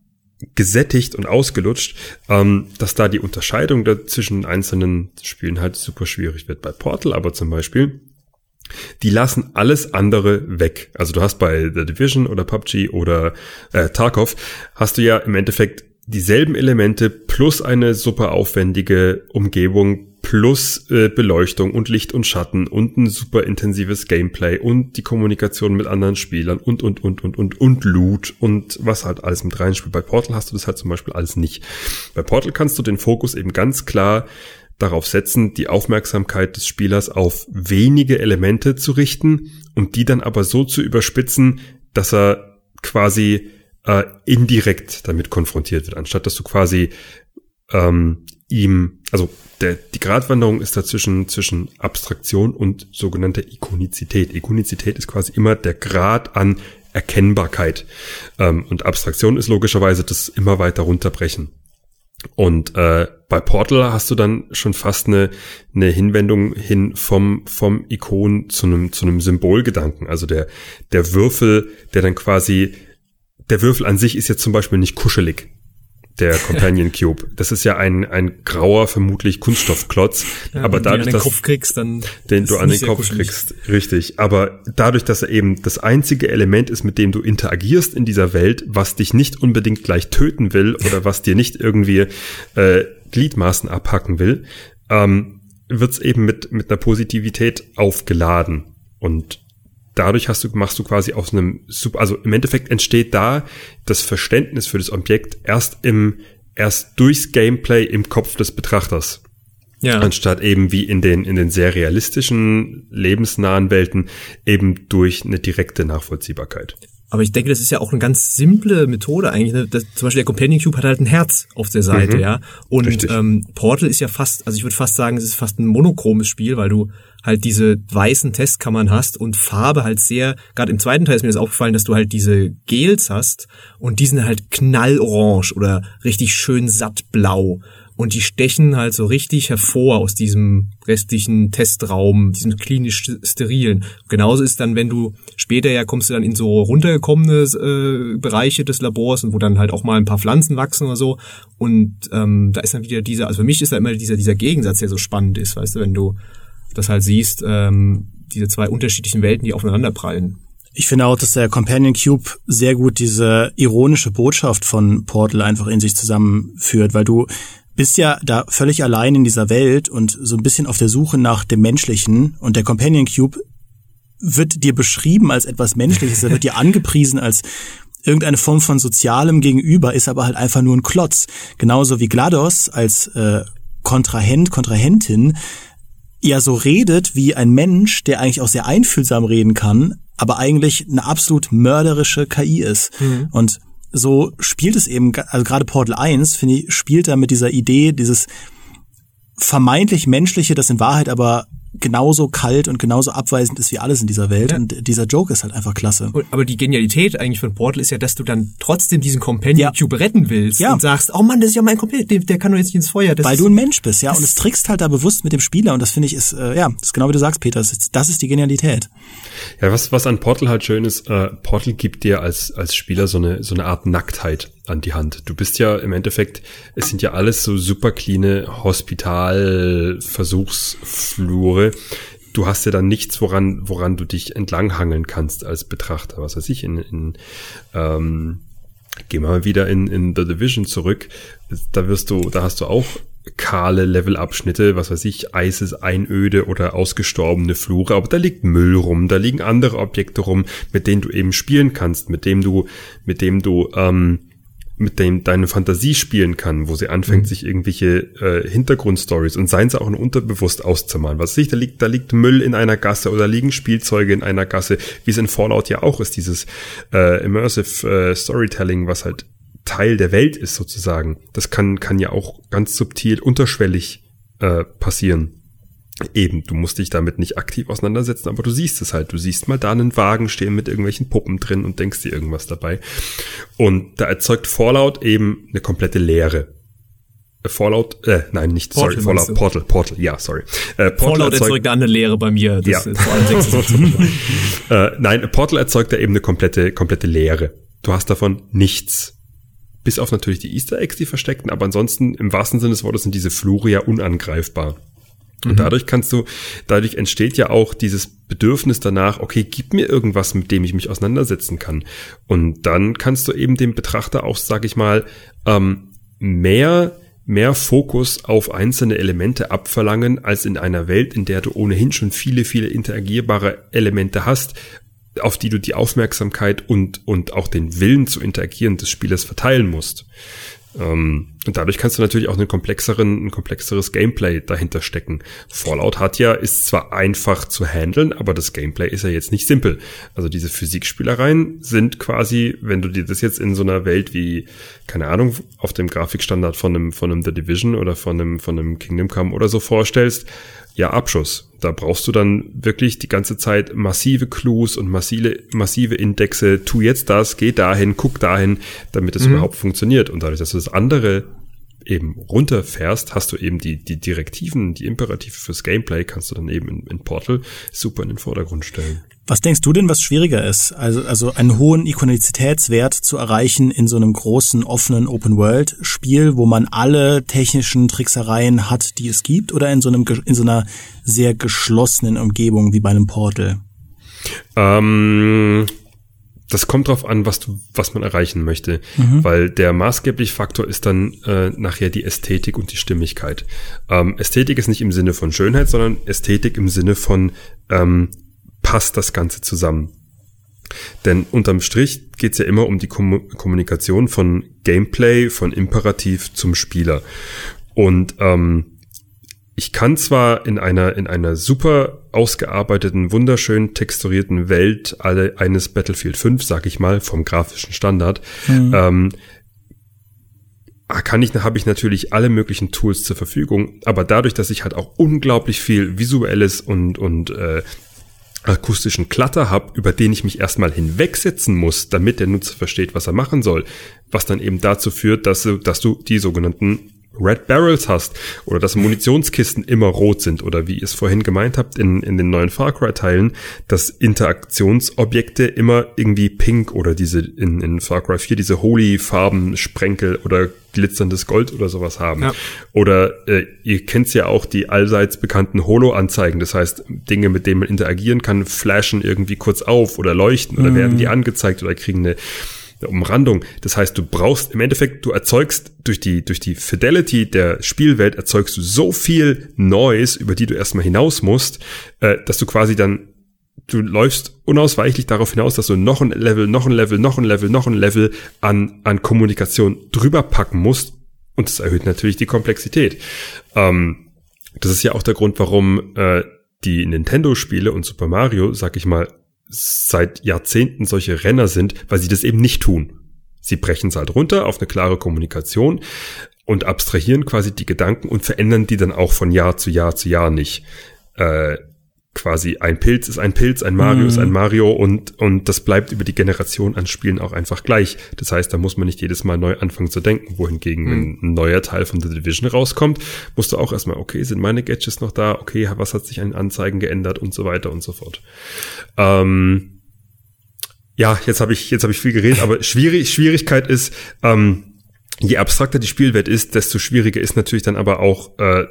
gesättigt und ausgelutscht, ähm, dass da die Unterscheidung zwischen einzelnen Spielen halt super schwierig wird. Bei Portal aber zum Beispiel, die lassen alles andere weg. Also du hast bei The Division oder PUBG oder äh, Tarkov, hast du ja im Endeffekt dieselben Elemente plus eine super aufwendige Umgebung plus äh, Beleuchtung und Licht und Schatten und ein super intensives Gameplay und die Kommunikation mit anderen Spielern und und und und und und Loot und was halt alles mit reinspielt. Bei Portal hast du das halt zum Beispiel alles nicht. Bei Portal kannst du den Fokus eben ganz klar darauf setzen, die Aufmerksamkeit des Spielers auf wenige Elemente zu richten und die dann aber so zu überspitzen, dass er quasi äh, indirekt damit konfrontiert wird, anstatt dass du quasi ähm, ihm, also der, die Gratwanderung ist dazwischen zwischen Abstraktion und sogenannter Ikonizität. Ikonizität ist quasi immer der Grad an Erkennbarkeit ähm, und Abstraktion ist logischerweise das immer weiter runterbrechen. Und äh, bei Portal hast du dann schon fast eine, eine Hinwendung hin vom, vom Ikon zu einem, zu einem Symbolgedanken. Also der, der Würfel, der dann quasi, der Würfel an sich ist jetzt zum Beispiel nicht kuschelig. Der [LAUGHS] Companion Cube. Das ist ja ein, ein grauer, vermutlich Kunststoffklotz. Ja, aber dadurch, dass Kopf kriegst, den du an den Kopf kuschelig. kriegst, richtig. Aber dadurch, dass er eben das einzige Element ist, mit dem du interagierst in dieser Welt, was dich nicht unbedingt gleich töten will oder was dir nicht irgendwie äh, Gliedmaßen abhacken will, ähm, wird's eben mit mit einer Positivität aufgeladen und dadurch hast du, machst du quasi aus einem, also im Endeffekt entsteht da das Verständnis für das Objekt erst im, erst durchs Gameplay im Kopf des Betrachters. Ja. Anstatt eben wie in den, in den sehr realistischen, lebensnahen Welten eben durch eine direkte Nachvollziehbarkeit. Aber ich denke, das ist ja auch eine ganz simple Methode eigentlich. Ne? Das, zum Beispiel der Companion Cube hat halt ein Herz auf der Seite, mhm. ja. Und ähm, Portal ist ja fast, also ich würde fast sagen, es ist fast ein monochromes Spiel, weil du halt diese weißen Testkammern hast und Farbe halt sehr, gerade im zweiten Teil ist mir das aufgefallen, dass du halt diese Gels hast und die sind halt knallorange oder richtig schön sattblau und die stechen halt so richtig hervor aus diesem restlichen Testraum, diesem klinisch sterilen. Genauso ist dann, wenn du später ja kommst du dann in so runtergekommene äh, Bereiche des Labors und wo dann halt auch mal ein paar Pflanzen wachsen oder so. Und ähm, da ist dann wieder dieser, also für mich ist da immer dieser dieser Gegensatz, der so spannend ist, weißt du, wenn du das halt siehst, ähm, diese zwei unterschiedlichen Welten, die aufeinander prallen. Ich finde auch, dass der Companion Cube sehr gut diese ironische Botschaft von Portal einfach in sich zusammenführt, weil du bist ja da völlig allein in dieser Welt und so ein bisschen auf der Suche nach dem Menschlichen und der Companion Cube wird dir beschrieben als etwas Menschliches, er wird dir [LAUGHS] angepriesen als irgendeine Form von sozialem Gegenüber, ist aber halt einfach nur ein Klotz. Genauso wie GLaDOS als äh, Kontrahent, Kontrahentin ja so redet wie ein Mensch, der eigentlich auch sehr einfühlsam reden kann, aber eigentlich eine absolut mörderische KI ist. Mhm. Und so spielt es eben, also gerade Portal 1, finde ich, spielt da mit dieser Idee, dieses vermeintlich menschliche, das in Wahrheit aber genauso kalt und genauso abweisend ist wie alles in dieser Welt. Ja. Und dieser Joke ist halt einfach klasse. Aber die Genialität eigentlich von Portal ist ja, dass du dann trotzdem diesen Companion ja. Cube retten willst ja. und sagst, oh Mann, das ist ja mein Companion, der, der kann doch jetzt nicht ins Feuer. Das Weil du ein Mensch bist, ja. Und es trickst halt da bewusst mit dem Spieler und das finde ich ist, äh, ja, das ist genau wie du sagst, Peter, das ist, das ist die Genialität. Ja, was, was an Portal halt schön ist, äh, Portal gibt dir als, als Spieler so eine, so eine Art Nacktheit an die Hand. Du bist ja im Endeffekt, es sind ja alles so super cleane Hospitalversuchsflure, du hast ja dann nichts, woran, woran du dich entlanghangeln kannst als Betrachter. Was weiß ich, in, in ähm, geh mal wieder in, in The Division zurück. Da wirst du, da hast du auch kahle Levelabschnitte, was weiß ich, Eises Einöde oder ausgestorbene Flure, aber da liegt Müll rum, da liegen andere Objekte rum, mit denen du eben spielen kannst, mit dem du, mit dem du ähm, mit dem deine Fantasie spielen kann, wo sie anfängt, mhm. sich irgendwelche äh, Hintergrundstories und seien sie auch nur unterbewusst auszumalen. Was ich, da liegt, da liegt Müll in einer Gasse oder liegen Spielzeuge in einer Gasse, wie es in Fallout ja auch ist, dieses äh, Immersive äh, Storytelling, was halt Teil der Welt ist sozusagen. Das kann, kann ja auch ganz subtil unterschwellig äh, passieren. Eben, du musst dich damit nicht aktiv auseinandersetzen, aber du siehst es halt. Du siehst mal da einen Wagen stehen mit irgendwelchen Puppen drin und denkst dir irgendwas dabei. Und da erzeugt Fallout eben eine komplette Leere. Äh, Fallout, äh, nein, nicht, Portal, sorry, Fallout, Portal, Portal, ja, sorry. Äh, Portal Fallout erzeugt, erzeugt eine Leere bei mir. Das ja. [LAUGHS] äh, nein, Portal erzeugt da eben eine komplette, komplette Leere. Du hast davon nichts. Bis auf natürlich die Easter Eggs, die versteckten, aber ansonsten im wahrsten Sinne des Wortes sind diese Flure ja unangreifbar. Und mhm. dadurch kannst du, dadurch entsteht ja auch dieses Bedürfnis danach, okay, gib mir irgendwas, mit dem ich mich auseinandersetzen kann. Und dann kannst du eben dem Betrachter auch, sag ich mal, ähm, mehr mehr Fokus auf einzelne Elemente abverlangen, als in einer Welt, in der du ohnehin schon viele, viele interagierbare Elemente hast, auf die du die Aufmerksamkeit und, und auch den Willen zu interagieren des Spielers verteilen musst. Ähm, und dadurch kannst du natürlich auch einen komplexeren, ein komplexeres Gameplay dahinter stecken. Fallout hat ja, ist zwar einfach zu handeln, aber das Gameplay ist ja jetzt nicht simpel. Also diese Physikspielereien sind quasi, wenn du dir das jetzt in so einer Welt wie, keine Ahnung, auf dem Grafikstandard von einem, von einem The Division oder von einem, von einem Kingdom Come oder so vorstellst, ja, Abschuss. Da brauchst du dann wirklich die ganze Zeit massive Clues und massive, massive Indexe. Tu jetzt das, geh dahin, guck dahin, damit es mhm. überhaupt funktioniert. Und dadurch, dass du das andere eben runterfährst, hast du eben die, die Direktiven, die Imperative fürs Gameplay, kannst du dann eben in, in Portal super in den Vordergrund stellen. Was denkst du denn, was schwieriger ist? Also, also einen hohen Ikonizitätswert zu erreichen in so einem großen, offenen Open-World-Spiel, wo man alle technischen Tricksereien hat, die es gibt, oder in so einem, in so einer sehr geschlossenen Umgebung wie bei einem Portal? Ähm, das kommt drauf an, was du, was man erreichen möchte, mhm. weil der maßgebliche Faktor ist dann äh, nachher die Ästhetik und die Stimmigkeit. Ähm, Ästhetik ist nicht im Sinne von Schönheit, sondern Ästhetik im Sinne von ähm, passt das Ganze zusammen. Denn unterm Strich geht es ja immer um die Kom Kommunikation von Gameplay, von Imperativ zum Spieler. Und ähm, ich kann zwar in einer, in einer super ausgearbeiteten, wunderschön texturierten Welt alle eines Battlefield 5, sag ich mal, vom grafischen Standard, mhm. ähm, kann ich, habe ich natürlich alle möglichen Tools zur Verfügung, aber dadurch, dass ich halt auch unglaublich viel visuelles und, und äh, akustischen Klatter habe, über den ich mich erstmal hinwegsetzen muss, damit der Nutzer versteht, was er machen soll, was dann eben dazu führt, dass du, dass du die sogenannten Red Barrels hast oder dass Munitionskisten immer rot sind oder wie ihr es vorhin gemeint habt in, in den neuen Far Cry Teilen, dass Interaktionsobjekte immer irgendwie pink oder diese in, in Far Cry 4 diese Holy Farben Sprenkel oder glitzerndes Gold oder sowas haben. Ja. Oder äh, ihr kennt ja auch die allseits bekannten Holo-Anzeigen, das heißt Dinge, mit denen man interagieren kann, flashen irgendwie kurz auf oder leuchten oder mhm. werden die angezeigt oder kriegen eine eine Umrandung. Das heißt, du brauchst im Endeffekt, du erzeugst durch die, durch die Fidelity der Spielwelt erzeugst du so viel Noise, über die du erstmal hinaus musst, äh, dass du quasi dann du läufst unausweichlich darauf hinaus, dass du noch ein Level, noch ein Level, noch ein Level, noch ein Level an, an Kommunikation drüber packen musst. Und das erhöht natürlich die Komplexität. Ähm, das ist ja auch der Grund, warum äh, die Nintendo-Spiele und Super Mario, sag ich mal, seit Jahrzehnten solche Renner sind, weil sie das eben nicht tun. Sie brechen es halt runter auf eine klare Kommunikation und abstrahieren quasi die Gedanken und verändern die dann auch von Jahr zu Jahr zu Jahr nicht. Äh, quasi ein Pilz ist ein Pilz, ein Mario mhm. ist ein Mario und, und das bleibt über die Generation an Spielen auch einfach gleich. Das heißt, da muss man nicht jedes Mal neu anfangen zu denken, wohingegen mhm. ein neuer Teil von The Division rauskommt, musst du auch erstmal, okay, sind meine Gadgets noch da? Okay, was hat sich an Anzeigen geändert und so weiter und so fort. Ähm, ja, jetzt habe ich, jetzt habe ich viel geredet, aber [LAUGHS] schwierig, Schwierigkeit ist, ähm, je abstrakter die Spielwelt ist, desto schwieriger ist natürlich dann aber auch äh,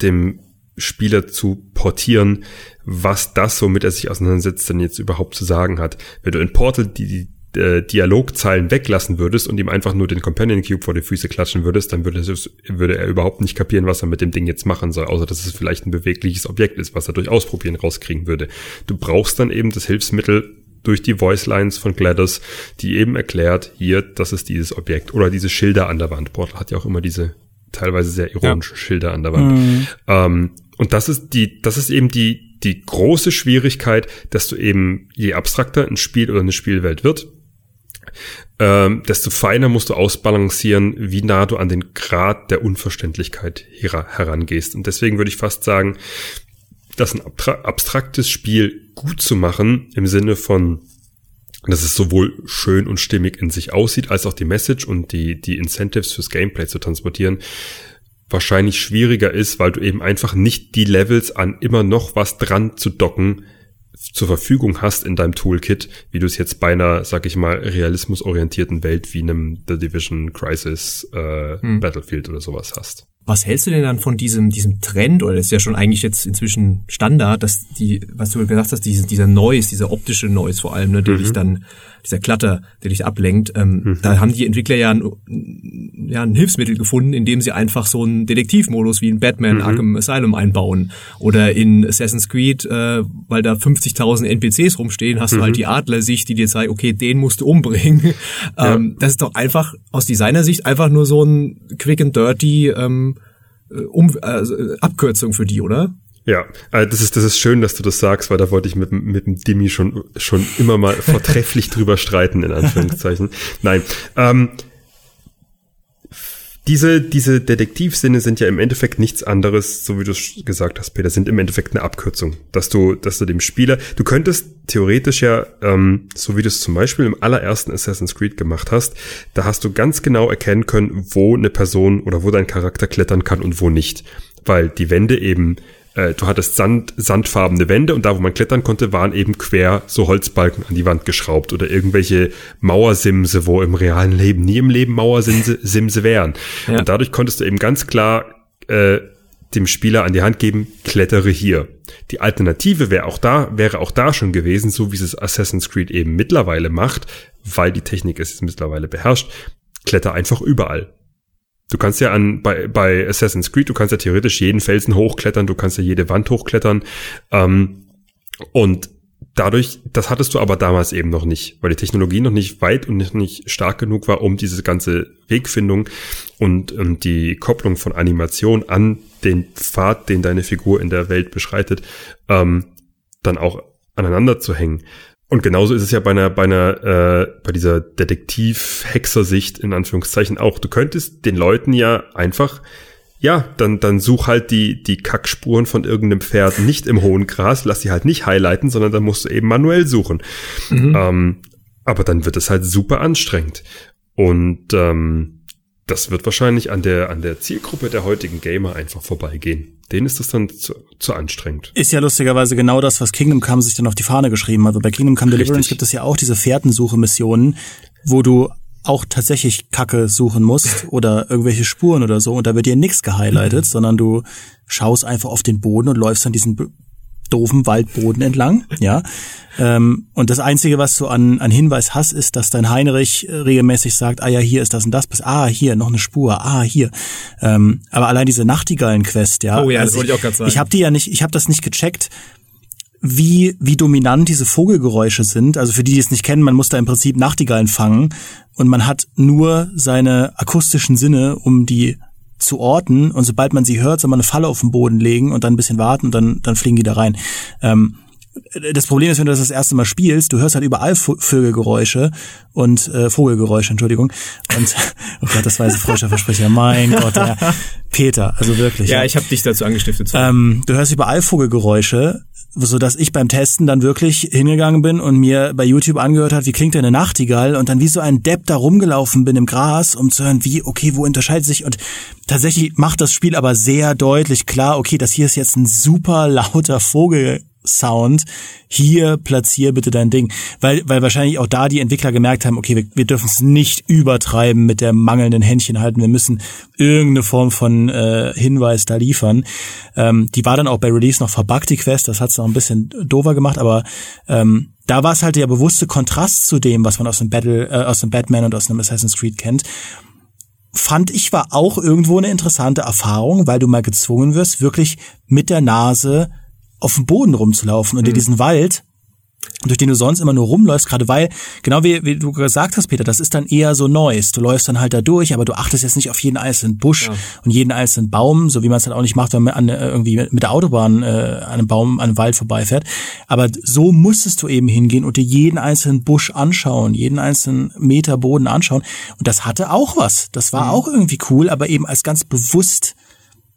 dem Spieler zu portieren, was das, womit er sich auseinandersetzt, denn jetzt überhaupt zu sagen hat. Wenn du in Portal die, die äh, Dialogzeilen weglassen würdest und ihm einfach nur den Companion Cube vor die Füße klatschen würdest, dann würde, es, würde er überhaupt nicht kapieren, was er mit dem Ding jetzt machen soll, außer dass es vielleicht ein bewegliches Objekt ist, was er durch Ausprobieren rauskriegen würde. Du brauchst dann eben das Hilfsmittel durch die Voice Lines von GLaDOS, die eben erklärt, hier, das ist dieses Objekt oder diese Schilder an der Wand. Portal hat ja auch immer diese teilweise sehr ironische ja. Schilder an der Wand. Mhm. Ähm, und das ist die, das ist eben die, die große Schwierigkeit, dass du eben, je abstrakter ein Spiel oder eine Spielwelt wird, ähm, desto feiner musst du ausbalancieren, wie nah du an den Grad der Unverständlichkeit herangehst. Und deswegen würde ich fast sagen, dass ein abstraktes Spiel gut zu machen, im Sinne von, dass es sowohl schön und stimmig in sich aussieht, als auch die Message und die, die Incentives fürs Gameplay zu transportieren, wahrscheinlich schwieriger ist, weil du eben einfach nicht die Levels an immer noch was dran zu docken zur Verfügung hast in deinem Toolkit, wie du es jetzt bei einer, sag ich mal, realismusorientierten Welt wie einem The Division Crisis äh, hm. Battlefield oder sowas hast. Was hältst du denn dann von diesem, diesem Trend, oder das ist ja schon eigentlich jetzt inzwischen Standard, dass die, was du gesagt hast, diese, dieser Noise, dieser optische Noise vor allem, ne, der mhm. dich dann, dieser Klatter, der dich ablenkt, ähm, mhm. da haben die Entwickler ja ein, ja ein Hilfsmittel gefunden, indem sie einfach so einen Detektivmodus wie in Batman mhm. Arkham Asylum einbauen. Oder in Assassin's Creed, äh, weil da 50.000 NPCs rumstehen, hast du halt mhm. die Adlersicht, die dir zeigt, okay, den musst du umbringen. [LAUGHS] Ja. Ähm, das ist doch einfach aus Designersicht einfach nur so ein quick and dirty ähm, äh, um, äh, Abkürzung für die, oder? Ja, also das ist, das ist schön, dass du das sagst, weil da wollte ich mit, mit dem Dimi schon, schon immer mal [LAUGHS] vortrefflich drüber streiten, in Anführungszeichen. Nein, ähm, diese, diese Detektivsinne sind ja im Endeffekt nichts anderes, so wie du es gesagt hast, Peter, sind im Endeffekt eine Abkürzung. Dass du, dass du dem Spieler, du könntest theoretisch ja, ähm, so wie du es zum Beispiel im allerersten Assassin's Creed gemacht hast, da hast du ganz genau erkennen können, wo eine Person oder wo dein Charakter klettern kann und wo nicht. Weil die Wände eben äh, du hattest Sand, sandfarbene Wände und da, wo man klettern konnte, waren eben quer so Holzbalken an die Wand geschraubt oder irgendwelche Mauersimse, wo im realen Leben nie im Leben Mauersimse Simse wären. Ja. Und dadurch konntest du eben ganz klar äh, dem Spieler an die Hand geben, klettere hier. Die Alternative wäre auch da, wäre auch da schon gewesen, so wie es Assassin's Creed eben mittlerweile macht, weil die Technik es mittlerweile beherrscht, kletter einfach überall. Du kannst ja an bei, bei Assassin's Creed, du kannst ja theoretisch jeden Felsen hochklettern, du kannst ja jede Wand hochklettern. Ähm, und dadurch, das hattest du aber damals eben noch nicht, weil die Technologie noch nicht weit und nicht, nicht stark genug war, um diese ganze Wegfindung und, und die Kopplung von Animation an den Pfad, den deine Figur in der Welt beschreitet, ähm, dann auch aneinander zu hängen. Und genauso ist es ja bei einer, bei einer, äh, bei dieser Detektiv-Hexer-Sicht in Anführungszeichen auch. Du könntest den Leuten ja einfach, ja, dann, dann such halt die, die Kackspuren von irgendeinem Pferd nicht im hohen Gras, lass sie halt nicht highlighten, sondern dann musst du eben manuell suchen. Mhm. Ähm, aber dann wird es halt super anstrengend. Und ähm, das wird wahrscheinlich an der, an der Zielgruppe der heutigen Gamer einfach vorbeigehen denen ist das dann zu, zu anstrengend. Ist ja lustigerweise genau das, was Kingdom Come sich dann auf die Fahne geschrieben hat. Also bei Kingdom Come Deliverance Richtig. gibt es ja auch diese Fährtensuche-Missionen, wo du auch tatsächlich Kacke suchen musst [LAUGHS] oder irgendwelche Spuren oder so und da wird dir nichts gehighlightet, mhm. sondern du schaust einfach auf den Boden und läufst dann diesen doofen Waldboden entlang, ja. Ähm, und das Einzige, was du an, an Hinweis hast, ist, dass dein Heinrich regelmäßig sagt, ah ja, hier ist das und das, bis, ah, hier, noch eine Spur, ah, hier. Ähm, aber allein diese Nachtigallen-Quest, ja. Oh ja, also das wollte ich auch gerade sagen. Ich habe die ja nicht, ich habe das nicht gecheckt, wie, wie dominant diese Vogelgeräusche sind. Also für die, die es nicht kennen, man muss da im Prinzip Nachtigallen fangen und man hat nur seine akustischen Sinne, um die zu orten und sobald man sie hört, soll man eine Falle auf den Boden legen und dann ein bisschen warten und dann, dann fliegen die da rein. Ähm, das Problem ist, wenn du das das erste Mal spielst, du hörst halt überall Vögelgeräusche und äh, Vogelgeräusche, Entschuldigung. Und [LAUGHS] oh Gott, das war jetzt falscher Versprecher. Mein Gott, ja. [LAUGHS] Peter, also wirklich. Ja, ja. ich habe dich dazu angestiftet. Ähm, du hörst überall Vogelgeräusche so dass ich beim Testen dann wirklich hingegangen bin und mir bei YouTube angehört hat, wie klingt denn eine Nachtigall? Und dann wie so ein Depp da rumgelaufen bin im Gras, um zu hören, wie, okay, wo unterscheidet sich? Und tatsächlich macht das Spiel aber sehr deutlich klar, okay, das hier ist jetzt ein super lauter Vogel Sound, hier platzier bitte dein Ding. Weil, weil wahrscheinlich auch da die Entwickler gemerkt haben, okay, wir, wir dürfen es nicht übertreiben mit der mangelnden Händchen halten, wir müssen irgendeine Form von äh, Hinweis da liefern. Ähm, die war dann auch bei Release noch verbuggt, die Quest, das hat es noch ein bisschen dover gemacht, aber ähm, da war es halt der bewusste Kontrast zu dem, was man aus dem Battle, äh, aus dem Batman und aus dem Assassin's Creed kennt fand ich war auch irgendwo eine interessante Erfahrung, weil du mal gezwungen wirst, wirklich mit der Nase auf dem Boden rumzulaufen und mhm. in diesen Wald durch den du sonst immer nur rumläufst, gerade weil, genau wie, wie du gesagt hast, Peter, das ist dann eher so Neues. Du läufst dann halt da durch, aber du achtest jetzt nicht auf jeden einzelnen Busch ja. und jeden einzelnen Baum, so wie man es dann auch nicht macht, wenn man an, äh, irgendwie mit der Autobahn äh, an einem Baum, an einem Wald vorbeifährt. Aber so musstest du eben hingehen und dir jeden einzelnen Busch anschauen, jeden einzelnen Meter Boden anschauen. Und das hatte auch was. Das war mhm. auch irgendwie cool, aber eben als ganz bewusst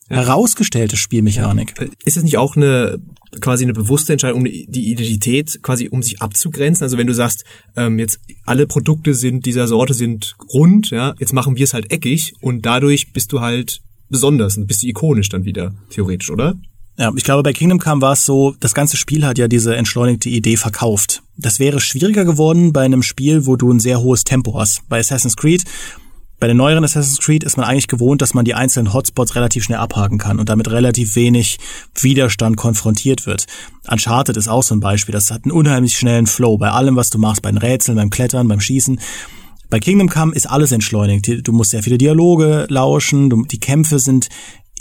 herausgestellte Spielmechanik. Ist es nicht auch eine quasi eine bewusste Entscheidung, um die Identität quasi um sich abzugrenzen? Also wenn du sagst, ähm, jetzt alle Produkte sind dieser Sorte sind rund, ja, jetzt machen wir es halt eckig und dadurch bist du halt besonders und bist du ikonisch dann wieder theoretisch, oder? Ja, ich glaube, bei Kingdom Come war es so, das ganze Spiel hat ja diese entschleunigte Idee verkauft. Das wäre schwieriger geworden bei einem Spiel, wo du ein sehr hohes Tempo hast. Bei Assassin's Creed bei den neueren Assassin's Creed ist man eigentlich gewohnt, dass man die einzelnen Hotspots relativ schnell abhaken kann und damit relativ wenig Widerstand konfrontiert wird. Uncharted ist auch so ein Beispiel. Das hat einen unheimlich schnellen Flow bei allem, was du machst, bei den Rätseln, beim Klettern, beim Schießen. Bei Kingdom Come ist alles entschleunigt. Du musst sehr viele Dialoge lauschen, die Kämpfe sind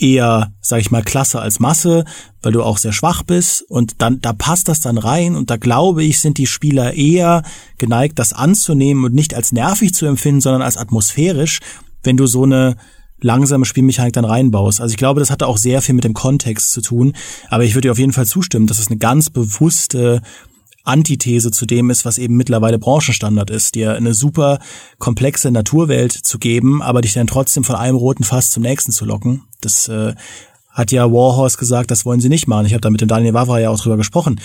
eher, sag ich mal, Klasse als Masse, weil du auch sehr schwach bist. Und dann, da passt das dann rein. Und da glaube ich, sind die Spieler eher geneigt, das anzunehmen und nicht als nervig zu empfinden, sondern als atmosphärisch, wenn du so eine langsame Spielmechanik dann reinbaust. Also ich glaube, das hatte auch sehr viel mit dem Kontext zu tun, aber ich würde dir auf jeden Fall zustimmen, dass es eine ganz bewusste Antithese zu dem ist, was eben mittlerweile Branchenstandard ist, dir eine super komplexe Naturwelt zu geben, aber dich dann trotzdem von einem roten Fass zum nächsten zu locken. Das äh, hat ja Warhorse gesagt, das wollen sie nicht machen. Ich habe da mit dem Daniel Wavra ja auch drüber gesprochen.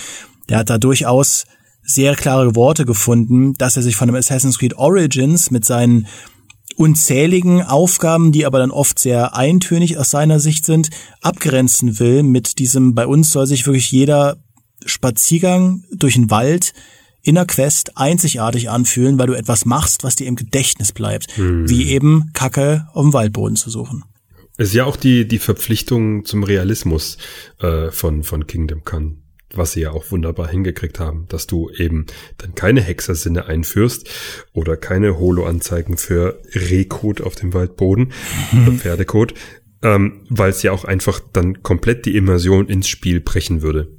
Der hat da durchaus sehr klare Worte gefunden, dass er sich von dem Assassin's Creed Origins mit seinen unzähligen Aufgaben, die aber dann oft sehr eintönig aus seiner Sicht sind, abgrenzen will mit diesem, bei uns soll sich wirklich jeder Spaziergang durch den Wald in der Quest einzigartig anfühlen, weil du etwas machst, was dir im Gedächtnis bleibt, hm. wie eben Kacke auf dem Waldboden zu suchen. Es ist ja auch die, die Verpflichtung zum Realismus äh, von, von Kingdom Come was sie ja auch wunderbar hingekriegt haben, dass du eben dann keine Hexersinne einführst oder keine Holo-Anzeigen für Rehkot auf dem Waldboden, [LAUGHS] mhm. Pferdekot, ähm, weil es ja auch einfach dann komplett die Immersion ins Spiel brechen würde.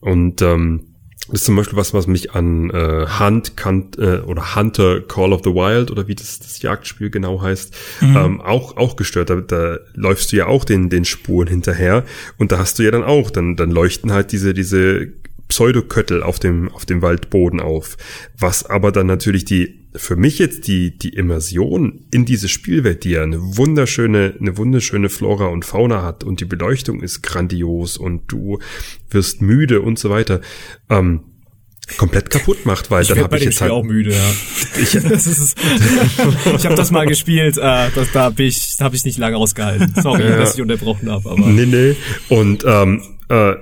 Und ähm, das ist zum Beispiel was, was mich an äh, Hunt Kant, äh, oder Hunter Call of the Wild oder wie das, das Jagdspiel genau heißt, mhm. ähm, auch auch gestört. Da, da läufst du ja auch den den Spuren hinterher und da hast du ja dann auch, dann dann leuchten halt diese diese Pseudoköttel auf dem auf dem Waldboden auf, was aber dann natürlich die für mich jetzt die, die Immersion in diese Spielwelt, die ja eine wunderschöne, eine wunderschöne Flora und Fauna hat und die Beleuchtung ist grandios und du wirst müde und so weiter, ähm, komplett kaputt macht, weil ich dann habe ich jetzt halt auch müde. Ja. [LAUGHS] ich [LAUGHS] ich habe das mal gespielt, äh, das, da habe ich, da hab ich nicht lange ausgehalten. Sorry, ja. dass ich unterbrochen habe. Aber nee, nee. Und ähm, äh,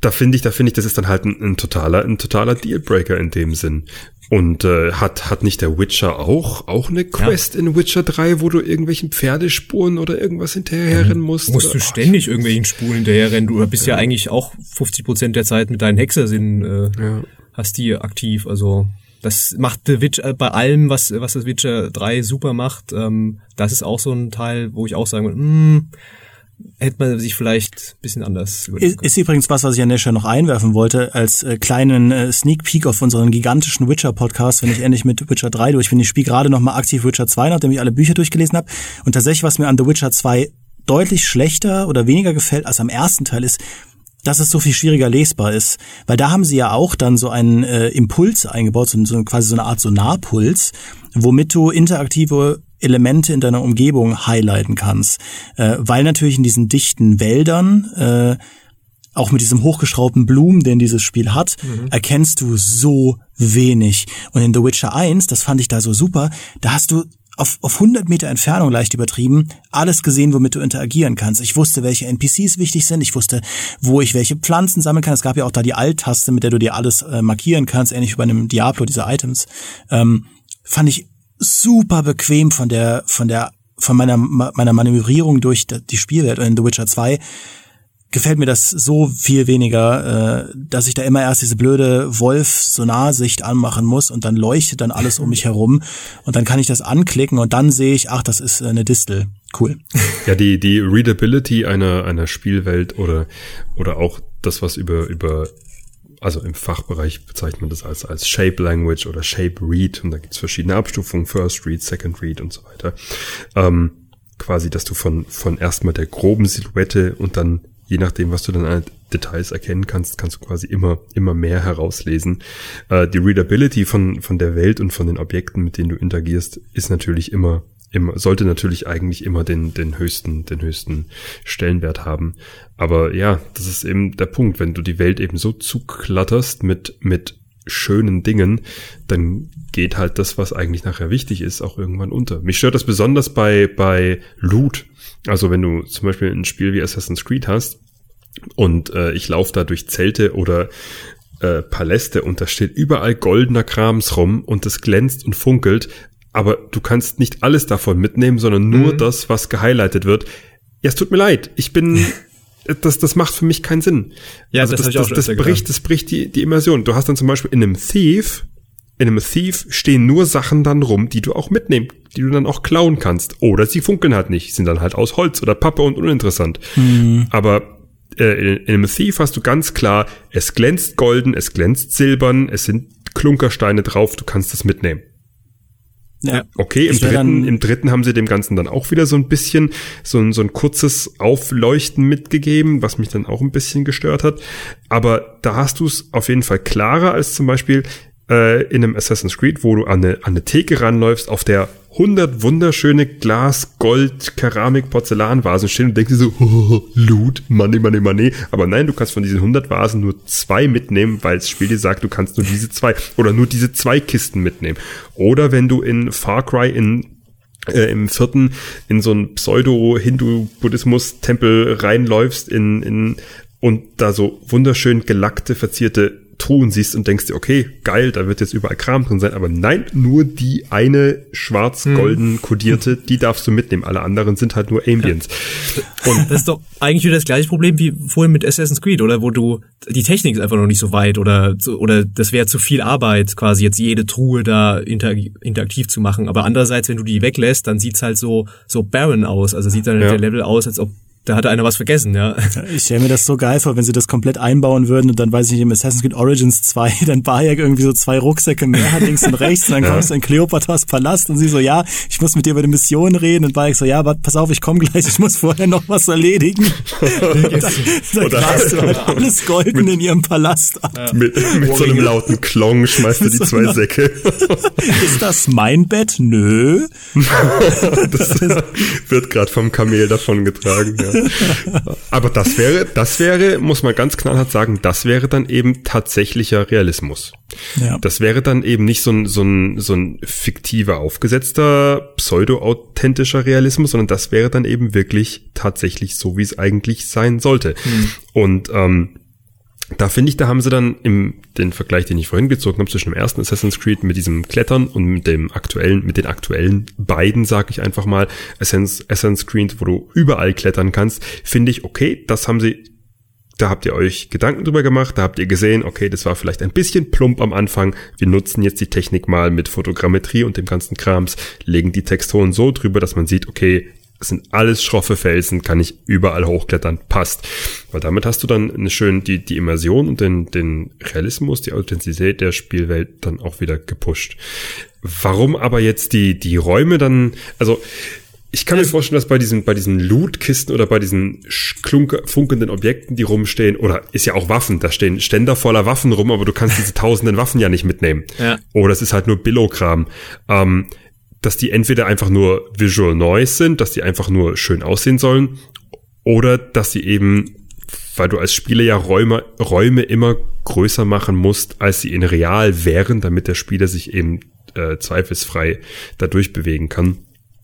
da finde ich, da finde ich, das ist dann halt ein, ein totaler, ein totaler Dealbreaker in dem Sinn. Und äh, hat, hat nicht der Witcher auch, auch eine Quest ja. in Witcher 3, wo du irgendwelchen Pferdespuren oder irgendwas hinterherrennen musst? Musst oder? du ständig Ach, irgendwelchen Spuren hinterherrennen. Du bist ja, ja eigentlich auch 50 Prozent der Zeit mit deinen Hexersinnen, äh, ja. hast die aktiv. Also das macht The Witcher äh, bei allem, was, was das Witcher 3 super macht. Ähm, das ist auch so ein Teil, wo ich auch sagen würde, mh, hm, hätte man sich vielleicht ein bisschen anders ist, ist übrigens was, was ich an der Stelle noch einwerfen wollte, als äh, kleinen äh, Sneak Peek auf unseren gigantischen Witcher-Podcast, wenn ich endlich mit Witcher 3 durch bin. Ich spiele gerade noch mal aktiv Witcher 2, nachdem ich alle Bücher durchgelesen habe. Und tatsächlich, was mir an The Witcher 2 deutlich schlechter oder weniger gefällt als am ersten Teil ist, dass es so viel schwieriger lesbar ist. Weil da haben sie ja auch dann so einen äh, Impuls eingebaut, so, so quasi so eine Art Sonarpuls, womit du interaktive Elemente in deiner Umgebung highlighten kannst. Äh, weil natürlich in diesen dichten Wäldern, äh, auch mit diesem hochgeschraubten Blumen, den dieses Spiel hat, mhm. erkennst du so wenig. Und in The Witcher 1, das fand ich da so super, da hast du auf, auf 100 Meter Entfernung leicht übertrieben, alles gesehen, womit du interagieren kannst. Ich wusste, welche NPCs wichtig sind. Ich wusste, wo ich welche Pflanzen sammeln kann. Es gab ja auch da die Alt-Taste, mit der du dir alles äh, markieren kannst, ähnlich wie bei einem Diablo, diese Items. Ähm, fand ich super bequem von der, von der, von meiner, meiner Manövrierung durch die Spielwelt. In The Witcher 2 gefällt mir das so viel weniger, äh, dass ich da immer erst diese blöde Wolf-Sonarsicht anmachen muss und dann leuchtet dann alles um mich herum und dann kann ich das anklicken und dann sehe ich, ach, das ist äh, eine Distel. Cool. [LAUGHS] Ja, die, die Readability einer, einer Spielwelt oder, oder auch das, was über, über also im Fachbereich bezeichnet man das als, als Shape Language oder Shape Read und da gibt's verschiedene Abstufungen, First Read, Second Read und so weiter. Ähm, quasi, dass du von, von erstmal der groben Silhouette und dann je nachdem, was du dann an Details erkennen kannst, kannst du quasi immer, immer mehr herauslesen. Äh, die Readability von, von der Welt und von den Objekten, mit denen du interagierst, ist natürlich immer immer, sollte natürlich eigentlich immer den, den höchsten, den höchsten Stellenwert haben. Aber ja, das ist eben der Punkt. Wenn du die Welt eben so zuklatterst mit, mit schönen Dingen, dann geht halt das, was eigentlich nachher wichtig ist, auch irgendwann unter. Mich stört das besonders bei, bei Loot. Also wenn du zum Beispiel ein Spiel wie Assassin's Creed hast und äh, ich laufe da durch Zelte oder äh, Paläste und da steht überall goldener Krams rum und es glänzt und funkelt, aber du kannst nicht alles davon mitnehmen, sondern nur mhm. das, was gehighlightet wird. Ja, es tut mir leid. Ich bin, [LAUGHS] das, das macht für mich keinen Sinn. Ja, also das, das, das, das bricht, das bricht die, die Immersion. Du hast dann zum Beispiel in einem Thief, in einem Thief stehen nur Sachen dann rum, die du auch mitnehmen, die du dann auch klauen kannst. Oder sie funkeln halt nicht, sind dann halt aus Holz oder Pappe und uninteressant. Mhm. Aber äh, in, in einem Thief hast du ganz klar, es glänzt golden, es glänzt silbern, es sind Klunkersteine drauf, du kannst es mitnehmen. Ja. Okay, im dritten, im dritten haben sie dem Ganzen dann auch wieder so ein bisschen so ein, so ein kurzes Aufleuchten mitgegeben, was mich dann auch ein bisschen gestört hat. Aber da hast du es auf jeden Fall klarer als zum Beispiel äh, in einem Assassin's Creed, wo du an eine, an eine Theke ranläufst, auf der 100 wunderschöne Glas, Gold, Keramik, Porzellanvasen stehen und denkst dir so, oh, [LAUGHS] Loot, Money, Money, Money. Aber nein, du kannst von diesen 100 Vasen nur zwei mitnehmen, weil das Spiel dir sagt, du kannst nur diese zwei oder nur diese zwei Kisten mitnehmen. Oder wenn du in Far Cry in äh, im vierten in so ein Pseudo-Hindu-Buddhismus-Tempel reinläufst in, in und da so wunderschön gelackte, verzierte Truhen siehst und denkst dir, okay, geil, da wird jetzt überall Kram drin sein, aber nein, nur die eine schwarz-golden hm. kodierte, die darfst du mitnehmen. Alle anderen sind halt nur Ambients. Und das ist doch eigentlich wieder das gleiche Problem wie vorhin mit Assassin's Creed, oder wo du die Technik ist einfach noch nicht so weit oder oder das wäre zu viel Arbeit, quasi jetzt jede Truhe da interaktiv zu machen. Aber andererseits, wenn du die weglässt, dann sieht's halt so so barren aus. Also sieht dann ja. der Level aus, als ob da hatte einer was vergessen, ja. [LAUGHS] Ich stelle mir das so geil vor, wenn sie das komplett einbauen würden und dann weiß ich nicht, im Assassin's Creed Origins 2 [LAUGHS] dann Bayek irgendwie so zwei Rucksäcke mehr hat, links und rechts und dann [LAUGHS] ja. kommst du in Cleopatras Palast und sie so, ja, ich muss mit dir über die Mission reden und Bayek so, ja, warte, pass auf, ich komme gleich, ich muss vorher noch was erledigen. dann dann grast du halt alles Golden in ihrem Palast ab. Ja. Mit, mit so einem lauten Klong schmeißt du die zwei Säcke. Ist das mein Bett? Nö. das wird gerade vom Kamel davon getragen, ja. [LAUGHS] Aber das wäre, das wäre, muss man ganz knallhart sagen, das wäre dann eben tatsächlicher Realismus. Ja. Das wäre dann eben nicht so ein, so ein, so ein fiktiver, aufgesetzter, pseudo-authentischer Realismus, sondern das wäre dann eben wirklich tatsächlich so, wie es eigentlich sein sollte. Hm. Und ähm, da finde ich, da haben sie dann im den Vergleich, den ich vorhin gezogen habe zwischen dem ersten Assassin's Creed mit diesem Klettern und mit dem aktuellen, mit den aktuellen beiden, sag ich einfach mal, Assassin's, Assassin's Creed, wo du überall klettern kannst, finde ich okay. Das haben sie da habt ihr euch Gedanken drüber gemacht, da habt ihr gesehen, okay, das war vielleicht ein bisschen plump am Anfang. Wir nutzen jetzt die Technik mal mit Fotogrammetrie und dem ganzen Krams, legen die Texturen so drüber, dass man sieht, okay, es sind alles schroffe Felsen, kann ich überall hochklettern, passt. Weil damit hast du dann eine schön die, die Immersion und den, den Realismus, die Authentizität der Spielwelt dann auch wieder gepusht. Warum aber jetzt die, die Räume dann, also, ich kann mir vorstellen, dass bei diesen, bei diesen Loot-Kisten oder bei diesen klunke, funkenden Objekten, die rumstehen, oder ist ja auch Waffen, da stehen Ständer voller Waffen rum, aber du kannst diese [LAUGHS] tausenden Waffen ja nicht mitnehmen. Ja. Oder es ist halt nur Billokram. Ähm, dass die entweder einfach nur Visual Noise sind, dass die einfach nur schön aussehen sollen, oder dass sie eben, weil du als Spieler ja Räume, Räume immer größer machen musst, als sie in real wären, damit der Spieler sich eben äh, zweifelsfrei dadurch bewegen kann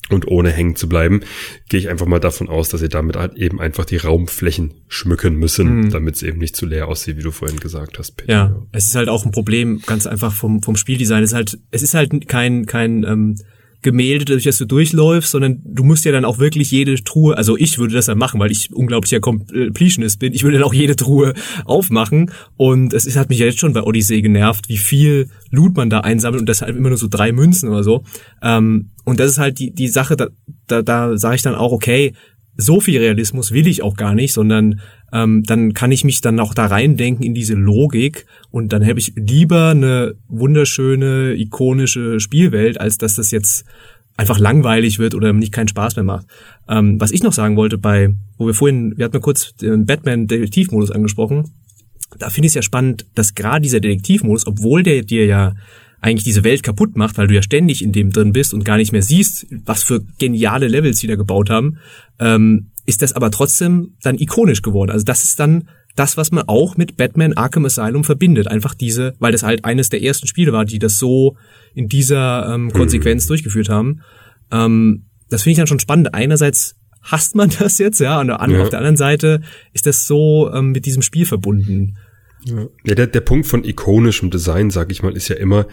und ohne hängen zu bleiben, gehe ich einfach mal davon aus, dass sie damit halt eben einfach die Raumflächen schmücken müssen, mhm. damit es eben nicht zu leer aussieht, wie du vorhin gesagt hast. Peter. Ja, es ist halt auch ein Problem, ganz einfach vom vom Spieldesign. Es ist halt, es ist halt kein kein ähm, Gemälde, durch das du durchläufst, sondern du musst ja dann auch wirklich jede Truhe, also ich würde das dann machen, weil ich unglaublicher Completionist bin, ich würde dann auch jede Truhe aufmachen und es hat mich ja jetzt schon bei Odyssey genervt, wie viel Loot man da einsammelt und deshalb immer nur so drei Münzen oder so. Ähm, und das ist halt die, die Sache, da, da, da sage ich dann auch, okay, so viel Realismus will ich auch gar nicht, sondern ähm, dann kann ich mich dann auch da reindenken in diese Logik und dann habe ich lieber eine wunderschöne, ikonische Spielwelt, als dass das jetzt einfach langweilig wird oder nicht keinen Spaß mehr macht. Ähm, was ich noch sagen wollte bei, wo wir vorhin, wir hatten mal kurz den Batman-Detektivmodus angesprochen, da finde ich es ja spannend, dass gerade dieser Detektivmodus, obwohl der dir ja eigentlich diese Welt kaputt macht, weil du ja ständig in dem drin bist und gar nicht mehr siehst, was für geniale Levels die da gebaut haben, ähm, ist das aber trotzdem dann ikonisch geworden. Also das ist dann das, was man auch mit Batman Arkham Asylum verbindet. Einfach diese, weil das halt eines der ersten Spiele war, die das so in dieser ähm, Konsequenz mhm. durchgeführt haben. Ähm, das finde ich dann schon spannend. Einerseits hasst man [LAUGHS] das jetzt, ja, und ja. auf der anderen Seite ist das so ähm, mit diesem Spiel verbunden. Ja, der, der Punkt von ikonischem Design, sag ich mal, ist ja immer,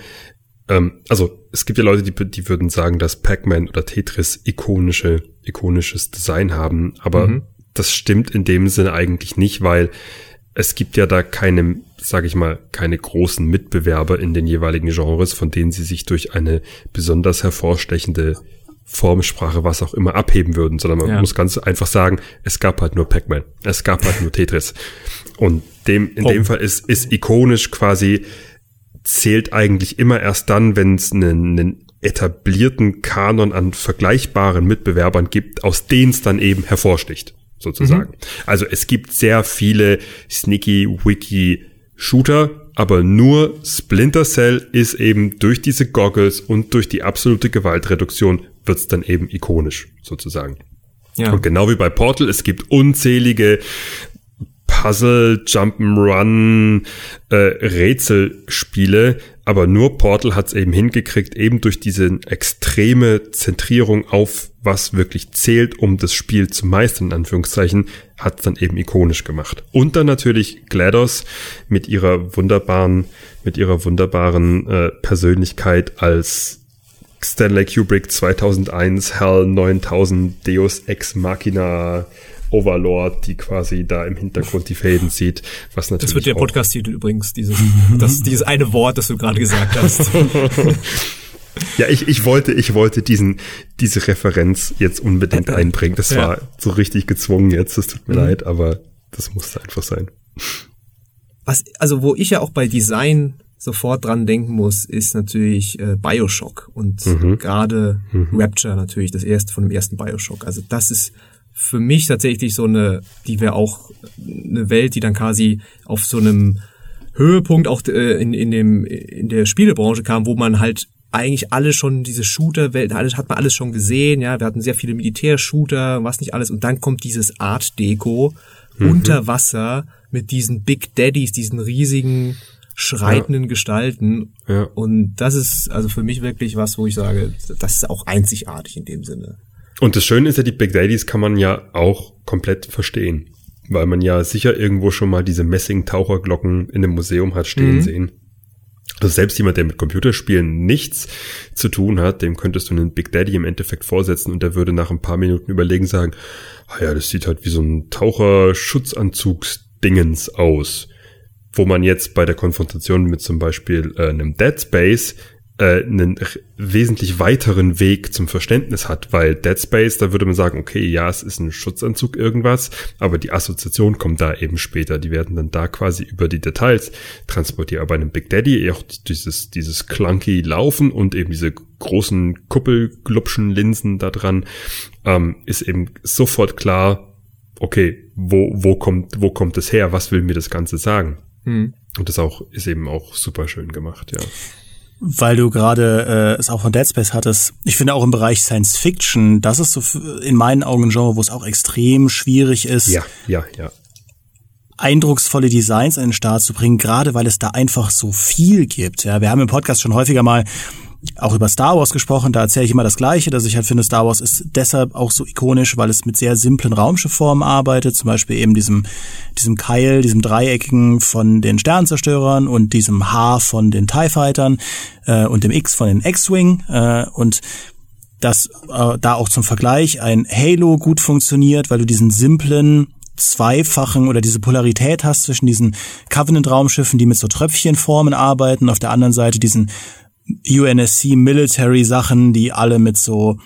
ähm, also es gibt ja Leute, die, die würden sagen, dass Pac-Man oder Tetris ikonische, ikonisches Design haben, aber mhm. das stimmt in dem Sinne eigentlich nicht, weil es gibt ja da keine, sage ich mal, keine großen Mitbewerber in den jeweiligen Genres, von denen sie sich durch eine besonders hervorstechende Formsprache, was auch immer abheben würden, sondern man ja. muss ganz einfach sagen, es gab halt nur Pac-Man, es gab halt nur Tetris. Und dem, in oh. dem Fall ist, ist ikonisch quasi, zählt eigentlich immer erst dann, wenn es einen, einen etablierten Kanon an vergleichbaren Mitbewerbern gibt, aus denen es dann eben hervorsticht, sozusagen. Mhm. Also es gibt sehr viele sneaky, wiki Shooter, aber nur Splinter Cell ist eben durch diese Goggles und durch die absolute Gewaltreduktion wird's dann eben ikonisch, sozusagen. Ja. Und genau wie bei Portal, es gibt unzählige Puzzle, Jump'n'Run, äh, Rätselspiele, aber nur Portal hat es eben hingekriegt, eben durch diese extreme Zentrierung auf was wirklich zählt, um das Spiel zu meistern, in Anführungszeichen, hat es dann eben ikonisch gemacht. Und dann natürlich GLaDOS mit ihrer wunderbaren, mit ihrer wunderbaren äh, Persönlichkeit als Stanley Kubrick 2001, HAL 9000, Deus Ex Machina, Overlord, die quasi da im Hintergrund die Fäden zieht, was natürlich. Das wird der Podcast-Titel übrigens, dieses, [LAUGHS] das, dieses eine Wort, das du gerade gesagt hast. [LAUGHS] ja, ich, ich wollte, ich wollte diesen, diese Referenz jetzt unbedingt einbringen. Das ja. war so richtig gezwungen jetzt, das tut mir mhm. leid, aber das musste einfach sein. Was, also wo ich ja auch bei Design sofort dran denken muss, ist natürlich äh, Bioshock und mhm. gerade mhm. Rapture natürlich, das erste von dem ersten Bioshock. Also das ist für mich tatsächlich so eine, die wäre auch eine Welt, die dann quasi auf so einem Höhepunkt auch äh, in, in, dem, in der Spielebranche kam, wo man halt eigentlich alle schon diese Shooter-Welt, alles hat man alles schon gesehen, ja, wir hatten sehr viele Militärshooter, was nicht alles, und dann kommt dieses Art-Deko mhm. unter Wasser mit diesen Big Daddies, diesen riesigen schreitenden ja. Gestalten. Ja. Und das ist also für mich wirklich was, wo ich sage, das ist auch einzigartig in dem Sinne. Und das Schöne ist ja, die Big Daddies kann man ja auch komplett verstehen. Weil man ja sicher irgendwo schon mal diese Messing-Taucherglocken in einem Museum hat stehen mhm. sehen. Also selbst jemand, der mit Computerspielen nichts zu tun hat, dem könntest du einen Big Daddy im Endeffekt vorsetzen und der würde nach ein paar Minuten überlegen sagen, ah ja, das sieht halt wie so ein Taucherschutzanzugsdingens aus. Wo man jetzt bei der Konfrontation mit zum Beispiel äh, einem Dead Space äh, einen wesentlich weiteren Weg zum Verständnis hat, weil Dead Space, da würde man sagen, okay, ja, es ist ein Schutzanzug irgendwas, aber die Assoziation kommt da eben später. Die werden dann da quasi über die Details transportiert. Aber bei einem Big Daddy auch dieses, dieses clunky Laufen und eben diese großen Kuppelglubschen Linsen da dran, ähm, ist eben sofort klar, okay, wo, wo kommt, wo kommt es her? Was will mir das Ganze sagen? Hm. Und das auch, ist eben auch super schön gemacht, ja weil du gerade äh, es auch von Dead Space hattest. Ich finde auch im Bereich Science Fiction, das ist so in meinen Augen ein Genre, wo es auch extrem schwierig ist. Ja, ja, ja. Eindrucksvolle Designs an den Start zu bringen, gerade weil es da einfach so viel gibt. Ja, wir haben im Podcast schon häufiger mal auch über Star Wars gesprochen, da erzähle ich immer das Gleiche, dass ich halt finde, Star Wars ist deshalb auch so ikonisch, weil es mit sehr simplen Raumschiffformen arbeitet, zum Beispiel eben diesem, diesem Keil, diesem Dreieckigen von den Sternzerstörern und diesem H von den TIE Fightern äh, und dem X von den X-Wing äh, und dass äh, da auch zum Vergleich ein Halo gut funktioniert, weil du diesen simplen zweifachen oder diese Polarität hast zwischen diesen Covenant-Raumschiffen, die mit so Tröpfchenformen arbeiten, auf der anderen Seite diesen UNSC Military Sachen, die alle mit so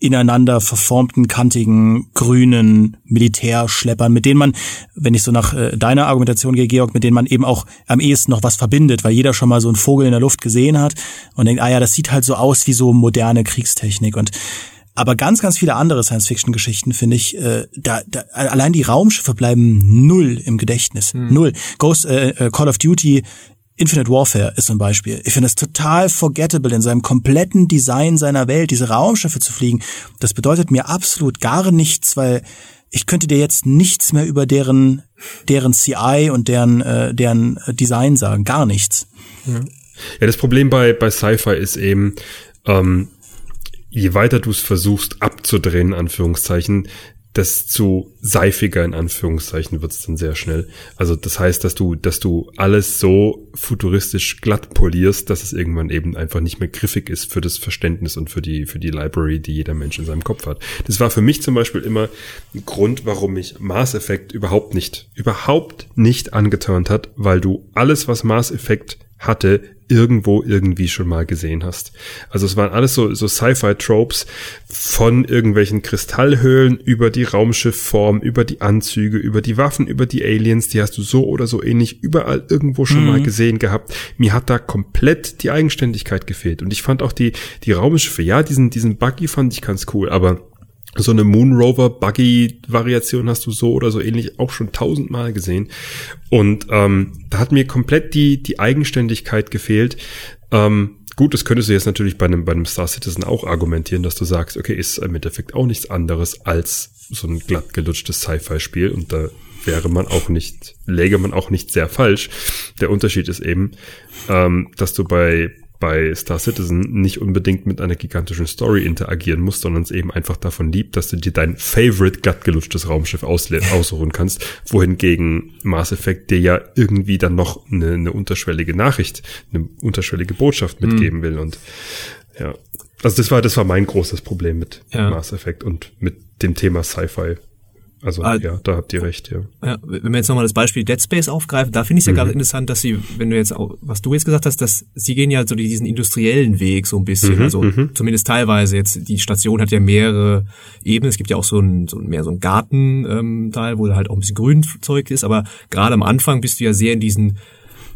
ineinander verformten, kantigen, grünen Militärschleppern, mit denen man, wenn ich so nach äh, deiner Argumentation gehe, Georg, mit denen man eben auch am ehesten noch was verbindet, weil jeder schon mal so einen Vogel in der Luft gesehen hat und denkt, ah ja, das sieht halt so aus wie so moderne Kriegstechnik und aber ganz, ganz viele andere Science-Fiction-Geschichten finde ich, äh, da, da allein die Raumschiffe bleiben null im Gedächtnis, hm. null. Ghost äh, äh Call of Duty Infinite Warfare ist ein Beispiel. Ich finde es total forgettable in seinem kompletten Design seiner Welt, diese Raumschiffe zu fliegen. Das bedeutet mir absolut gar nichts, weil ich könnte dir jetzt nichts mehr über deren, deren CI und deren, äh, deren Design sagen. Gar nichts. Ja, ja das Problem bei, bei Sci-Fi ist eben, ähm, je weiter du es versuchst abzudrehen, Anführungszeichen, desto seifiger in Anführungszeichen wird's dann sehr schnell. Also das heißt, dass du, dass du alles so futuristisch glatt polierst, dass es irgendwann eben einfach nicht mehr griffig ist für das Verständnis und für die, für die Library, die jeder Mensch in seinem Kopf hat. Das war für mich zum Beispiel immer ein Grund, warum mich Mass Effect überhaupt nicht, überhaupt nicht angeturnt hat, weil du alles, was Mass Effect hatte, irgendwo irgendwie schon mal gesehen hast. Also es waren alles so, so Sci-Fi-Tropes von irgendwelchen Kristallhöhlen über die Raumschiffform, über die Anzüge, über die Waffen, über die Aliens, die hast du so oder so ähnlich überall irgendwo schon mhm. mal gesehen gehabt. Mir hat da komplett die Eigenständigkeit gefehlt. Und ich fand auch die, die Raumschiffe, ja, diesen, diesen Buggy fand ich ganz cool, aber so eine Moonrover Buggy Variation hast du so oder so ähnlich auch schon tausendmal gesehen. Und ähm, da hat mir komplett die, die Eigenständigkeit gefehlt. Ähm, gut, das könntest du jetzt natürlich bei einem, bei einem Star Citizen auch argumentieren, dass du sagst, okay, ist im Endeffekt auch nichts anderes als so ein glatt gelutschtes Sci-Fi-Spiel und da wäre man auch nicht, läge man auch nicht sehr falsch. Der Unterschied ist eben, ähm, dass du bei bei Star Citizen nicht unbedingt mit einer gigantischen Story interagieren musst, sondern es eben einfach davon liebt, dass du dir dein favorite glattgelutschtes Raumschiff [LAUGHS] aussuchen kannst, wohingegen Mass Effect dir ja irgendwie dann noch eine, eine unterschwellige Nachricht, eine unterschwellige Botschaft hm. mitgeben mhm. will und ja. Also das war, das war mein großes Problem mit ja. Mass Effect und mit dem Thema Sci-Fi. Also ah, ja, da habt ihr recht, ja. ja wenn wir jetzt nochmal das Beispiel Dead Space aufgreifen, da finde ich es ja mhm. gerade interessant, dass sie, wenn du jetzt auch, was du jetzt gesagt hast, dass sie gehen ja so diesen industriellen Weg so ein bisschen, mhm, also mhm. zumindest teilweise jetzt, die Station hat ja mehrere Ebenen, es gibt ja auch so ein, so mehr so ein Gartenteil, ähm, wo halt auch ein bisschen Grünzeug ist, aber gerade am Anfang bist du ja sehr in diesen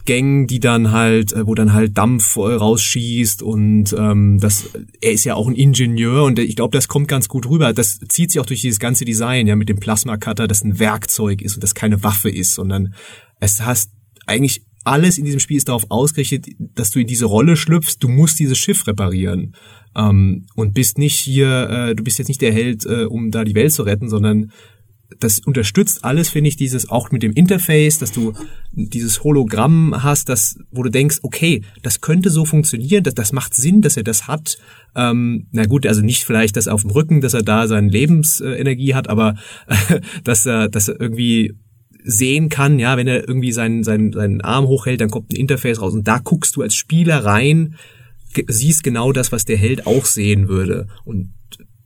Gängen, die dann halt, äh, wo dann halt Dampf rausschießt und ähm, das, er ist ja auch ein Ingenieur und ich glaube, das kommt ganz gut rüber. Das zieht sich auch durch dieses ganze Design, ja, mit dem Plasma Cutter, das ein Werkzeug ist und das keine Waffe ist, sondern es hast eigentlich alles in diesem Spiel ist darauf ausgerichtet, dass du in diese Rolle schlüpfst, du musst dieses Schiff reparieren. Ähm, und bist nicht hier, äh, du bist jetzt nicht der Held, äh, um da die Welt zu retten, sondern das unterstützt alles, finde ich, dieses auch mit dem Interface, dass du dieses Hologramm hast, das, wo du denkst, okay, das könnte so funktionieren, das, das macht Sinn, dass er das hat. Ähm, na gut, also nicht vielleicht das auf dem Rücken, dass er da seine Lebensenergie hat, aber äh, [LAUGHS] dass er, dass er irgendwie sehen kann, ja, wenn er irgendwie seinen, seinen, seinen Arm hochhält, dann kommt ein Interface raus und da guckst du als Spieler rein, siehst genau das, was der Held auch sehen würde. Und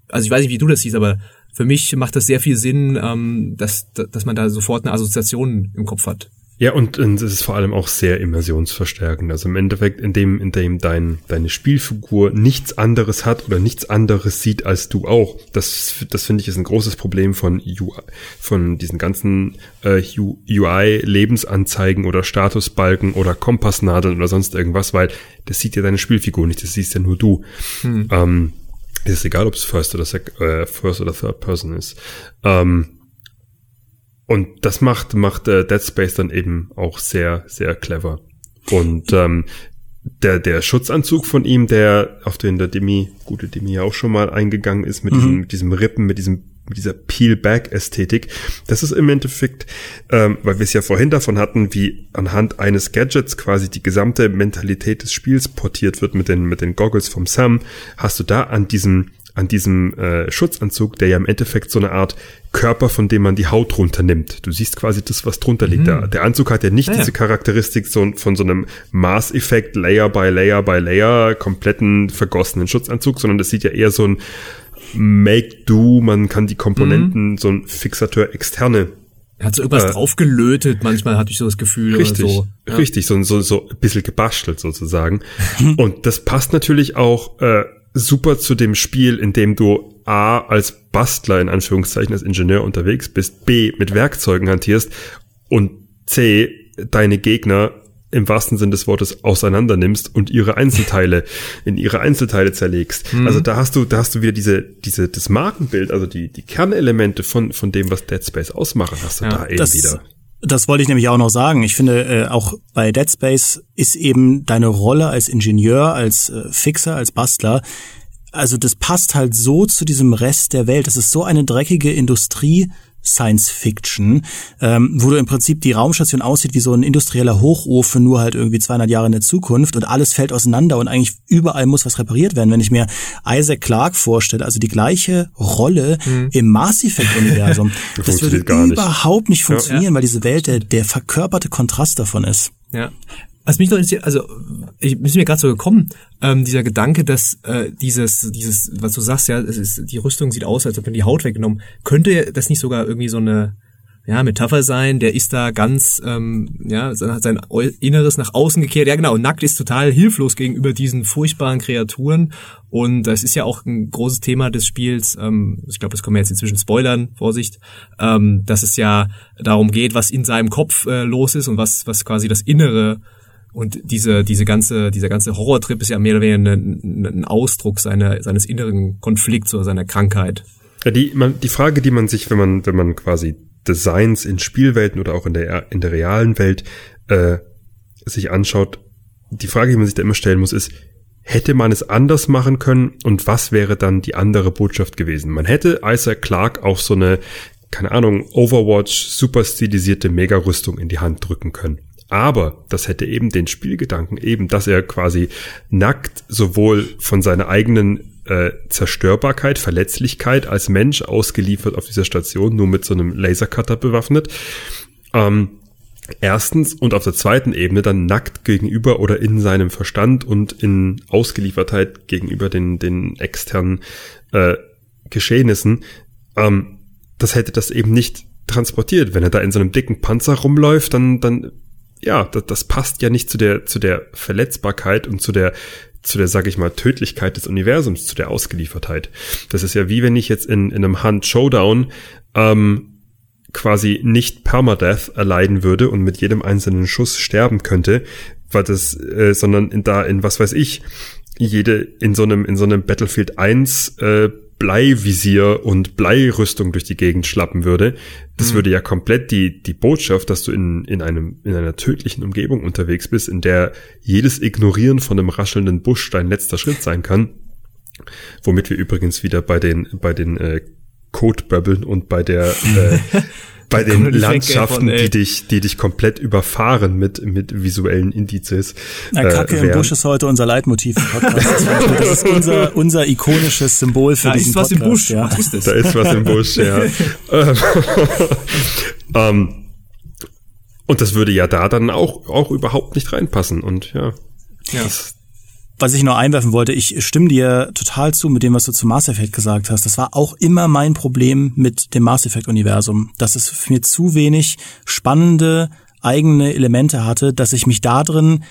also ich weiß nicht, wie du das siehst, aber für mich macht das sehr viel Sinn, ähm, dass, dass man da sofort eine Assoziation im Kopf hat. Ja, und, und es ist vor allem auch sehr immersionsverstärkend. Also im Endeffekt, in dem, in dem dein, deine Spielfigur nichts anderes hat oder nichts anderes sieht als du auch. Das, das finde ich ist ein großes Problem von UI, von diesen ganzen äh, UI-Lebensanzeigen oder Statusbalken oder Kompassnadeln oder sonst irgendwas, weil das sieht ja deine Spielfigur nicht, das siehst ja nur du. Hm. Ähm, ist egal, ob es First oder Sec äh, First oder Third Person ist. Ähm, und das macht macht äh, Dead Space dann eben auch sehr sehr clever. Und ähm, der der Schutzanzug von ihm, der auf den der Demi gute Demi ja auch schon mal eingegangen ist mit mhm. diesem mit diesem Rippen, mit diesem mit dieser Peel-Back-Ästhetik. Das ist im Endeffekt, ähm, weil wir es ja vorhin davon hatten, wie anhand eines Gadgets quasi die gesamte Mentalität des Spiels portiert wird mit den, mit den Goggles vom Sam, hast du da an diesem an diesem äh, Schutzanzug, der ja im Endeffekt so eine Art Körper, von dem man die Haut runternimmt. Du siehst quasi das, was drunter liegt. Mhm. Der, der Anzug hat ja nicht ja. diese Charakteristik so, von so einem Maßeffekt, Layer by Layer by Layer, kompletten vergossenen Schutzanzug, sondern das sieht ja eher so ein Make-Do, man kann die Komponenten, mhm. so ein Fixateur externe hat so irgendwas äh, draufgelötet, manchmal hatte ich so das Gefühl. Richtig, so. Ja. richtig, so, so, so ein bisschen gebastelt sozusagen. [LAUGHS] Und das passt natürlich auch äh, super zu dem Spiel, in dem du A als Bastler in Anführungszeichen als Ingenieur unterwegs bist, B mit Werkzeugen hantierst und C deine Gegner im wahrsten Sinn des Wortes auseinander nimmst und ihre Einzelteile in ihre Einzelteile zerlegst. Mhm. Also da hast du, da hast du wieder diese, diese, das Markenbild, also die, die Kernelemente von, von dem, was Dead Space ausmachen, hast du ja, da eben das, wieder. Das wollte ich nämlich auch noch sagen. Ich finde, äh, auch bei Dead Space ist eben deine Rolle als Ingenieur, als äh, Fixer, als Bastler, also das passt halt so zu diesem Rest der Welt. Das ist so eine dreckige Industrie, Science Fiction, ähm, wo du im Prinzip die Raumstation aussieht wie so ein industrieller Hochofen, nur halt irgendwie 200 Jahre in der Zukunft und alles fällt auseinander und eigentlich überall muss was repariert werden. Wenn ich mir Isaac Clarke vorstelle, also die gleiche Rolle mhm. im Mass Effect Universum, [LAUGHS] das, würde überhaupt nicht funktionieren, ja. weil diese Welt der, der verkörperte Kontrast davon ist. Ja. Was mich noch interessiert, also ich ist mir gerade so gekommen, ähm, dieser Gedanke, dass äh, dieses, dieses, was du sagst, ja, es ist, die Rüstung sieht aus, als ob man die Haut weggenommen. Könnte das nicht sogar irgendwie so eine ja, Metapher sein, der ist da ganz, ähm, ja, hat sein Inneres nach außen gekehrt. Ja, genau, nackt ist total hilflos gegenüber diesen furchtbaren Kreaturen. Und das ist ja auch ein großes Thema des Spiels. Ähm, ich glaube, das kommen wir jetzt inzwischen spoilern, Vorsicht, ähm, dass es ja darum geht, was in seinem Kopf äh, los ist und was, was quasi das Innere und diese, diese ganze, dieser ganze Horrortrip ist ja mehr oder weniger ein, ein Ausdruck seiner, seines inneren Konflikts oder seiner Krankheit. Ja, die, man, die Frage, die man sich, wenn man, wenn man quasi Designs in Spielwelten oder auch in der, in der realen Welt äh, sich anschaut, die Frage, die man sich da immer stellen muss, ist, hätte man es anders machen können und was wäre dann die andere Botschaft gewesen? Man hätte Isaac Clark auch so eine, keine Ahnung, Overwatch super stilisierte Mega-Rüstung in die Hand drücken können. Aber das hätte eben den Spielgedanken, eben, dass er quasi nackt sowohl von seiner eigenen äh, Zerstörbarkeit, Verletzlichkeit als Mensch ausgeliefert auf dieser Station, nur mit so einem Lasercutter bewaffnet. Ähm, erstens und auf der zweiten Ebene dann nackt gegenüber oder in seinem Verstand und in Ausgeliefertheit gegenüber den, den externen äh, Geschehnissen. Ähm, das hätte das eben nicht transportiert. Wenn er da in so einem dicken Panzer rumläuft, dann, dann, ja, das, das passt ja nicht zu der, zu der Verletzbarkeit und zu der zu der, sag ich mal, Tödlichkeit des Universums, zu der Ausgeliefertheit. Das ist ja wie wenn ich jetzt in, in einem Hunt Showdown ähm, quasi nicht Permadeath erleiden würde und mit jedem einzelnen Schuss sterben könnte, weil das, äh, sondern in da in was weiß ich, jede in so einem in so einem Battlefield 1 äh, Bleivisier und Bleirüstung durch die Gegend schlappen würde, das mhm. würde ja komplett die, die Botschaft, dass du in, in einem, in einer tödlichen Umgebung unterwegs bist, in der jedes Ignorieren von einem raschelnden Busch dein letzter Schritt sein kann. Womit wir übrigens wieder bei den, bei den, äh, Codebubble und bei der, [LAUGHS] äh, bei den Landschaften, von, die dich, die dich komplett überfahren mit, mit visuellen Indizes. Na, Kacke äh, im Busch ist heute unser Leitmotiv im Podcast. [LAUGHS] das ist unser, unser ikonisches Symbol für da diesen Podcast. Da ist was im Busch. Ja. Ist da ist was im Busch, ja. ähm, und das würde ja da dann auch, auch überhaupt nicht reinpassen und ja. Ja. Das, was ich nur einwerfen wollte, ich stimme dir total zu mit dem, was du zu Mass Effect gesagt hast. Das war auch immer mein Problem mit dem Mass Effect Universum, dass es für mir zu wenig spannende eigene Elemente hatte, dass ich mich da drin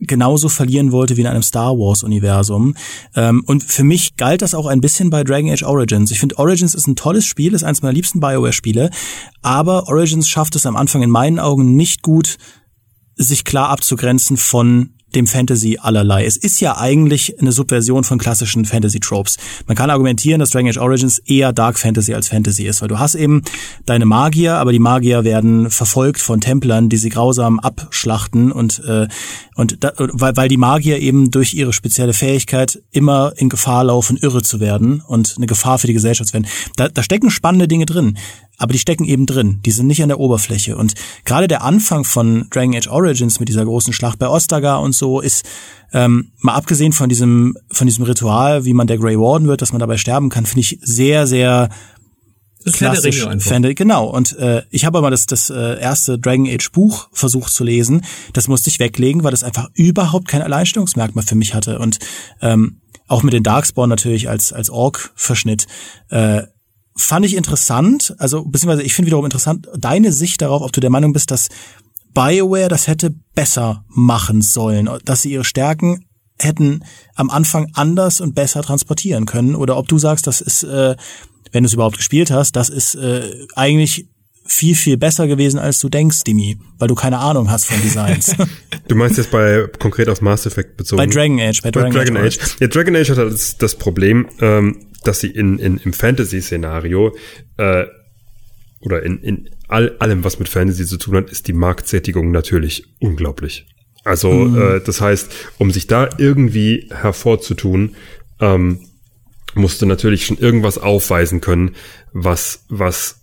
genauso verlieren wollte wie in einem Star Wars Universum. Ähm, und für mich galt das auch ein bisschen bei Dragon Age Origins. Ich finde Origins ist ein tolles Spiel, ist eines meiner liebsten BioWare Spiele, aber Origins schafft es am Anfang in meinen Augen nicht gut, sich klar abzugrenzen von dem Fantasy allerlei. Es ist ja eigentlich eine Subversion von klassischen Fantasy-Tropes. Man kann argumentieren, dass Dragon Age Origins eher Dark Fantasy als Fantasy ist, weil du hast eben deine Magier, aber die Magier werden verfolgt von Templern, die sie grausam abschlachten und äh, und da, weil, weil die Magier eben durch ihre spezielle Fähigkeit immer in Gefahr laufen, irre zu werden und eine Gefahr für die Gesellschaft werden. Da, da stecken spannende Dinge drin aber die stecken eben drin, die sind nicht an der Oberfläche. Und gerade der Anfang von Dragon Age Origins mit dieser großen Schlacht bei Ostagar und so ist, ähm, mal abgesehen von diesem, von diesem Ritual, wie man der Grey Warden wird, dass man dabei sterben kann, finde ich sehr, sehr klassisch. Fan genau. Und äh, ich habe aber das, das äh, erste Dragon Age Buch versucht zu lesen. Das musste ich weglegen, weil das einfach überhaupt kein Alleinstellungsmerkmal für mich hatte. Und ähm, auch mit den Darkspawn natürlich als als Ork-Verschnitt. Äh, fand ich interessant, also beziehungsweise ich finde wiederum interessant deine Sicht darauf, ob du der Meinung bist, dass BioWare das hätte besser machen sollen, dass sie ihre Stärken hätten am Anfang anders und besser transportieren können oder ob du sagst, das ist, äh, wenn du es überhaupt gespielt hast, das ist äh, eigentlich viel, viel besser gewesen, als du denkst, Dimi, weil du keine Ahnung hast von Designs. [LAUGHS] [LAUGHS] du meinst jetzt bei konkret auf Mass Effect bezogen? Bei Dragon Age. Bei Dragon, bei Dragon Age. Age. Ja, Dragon Age hat halt das, das Problem, ähm, dass sie in, in im Fantasy-Szenario äh, oder in, in all, allem, was mit Fantasy zu tun hat, ist die Marktsättigung natürlich unglaublich. Also mhm. äh, das heißt, um sich da irgendwie hervorzutun, ähm, musst du natürlich schon irgendwas aufweisen können, was was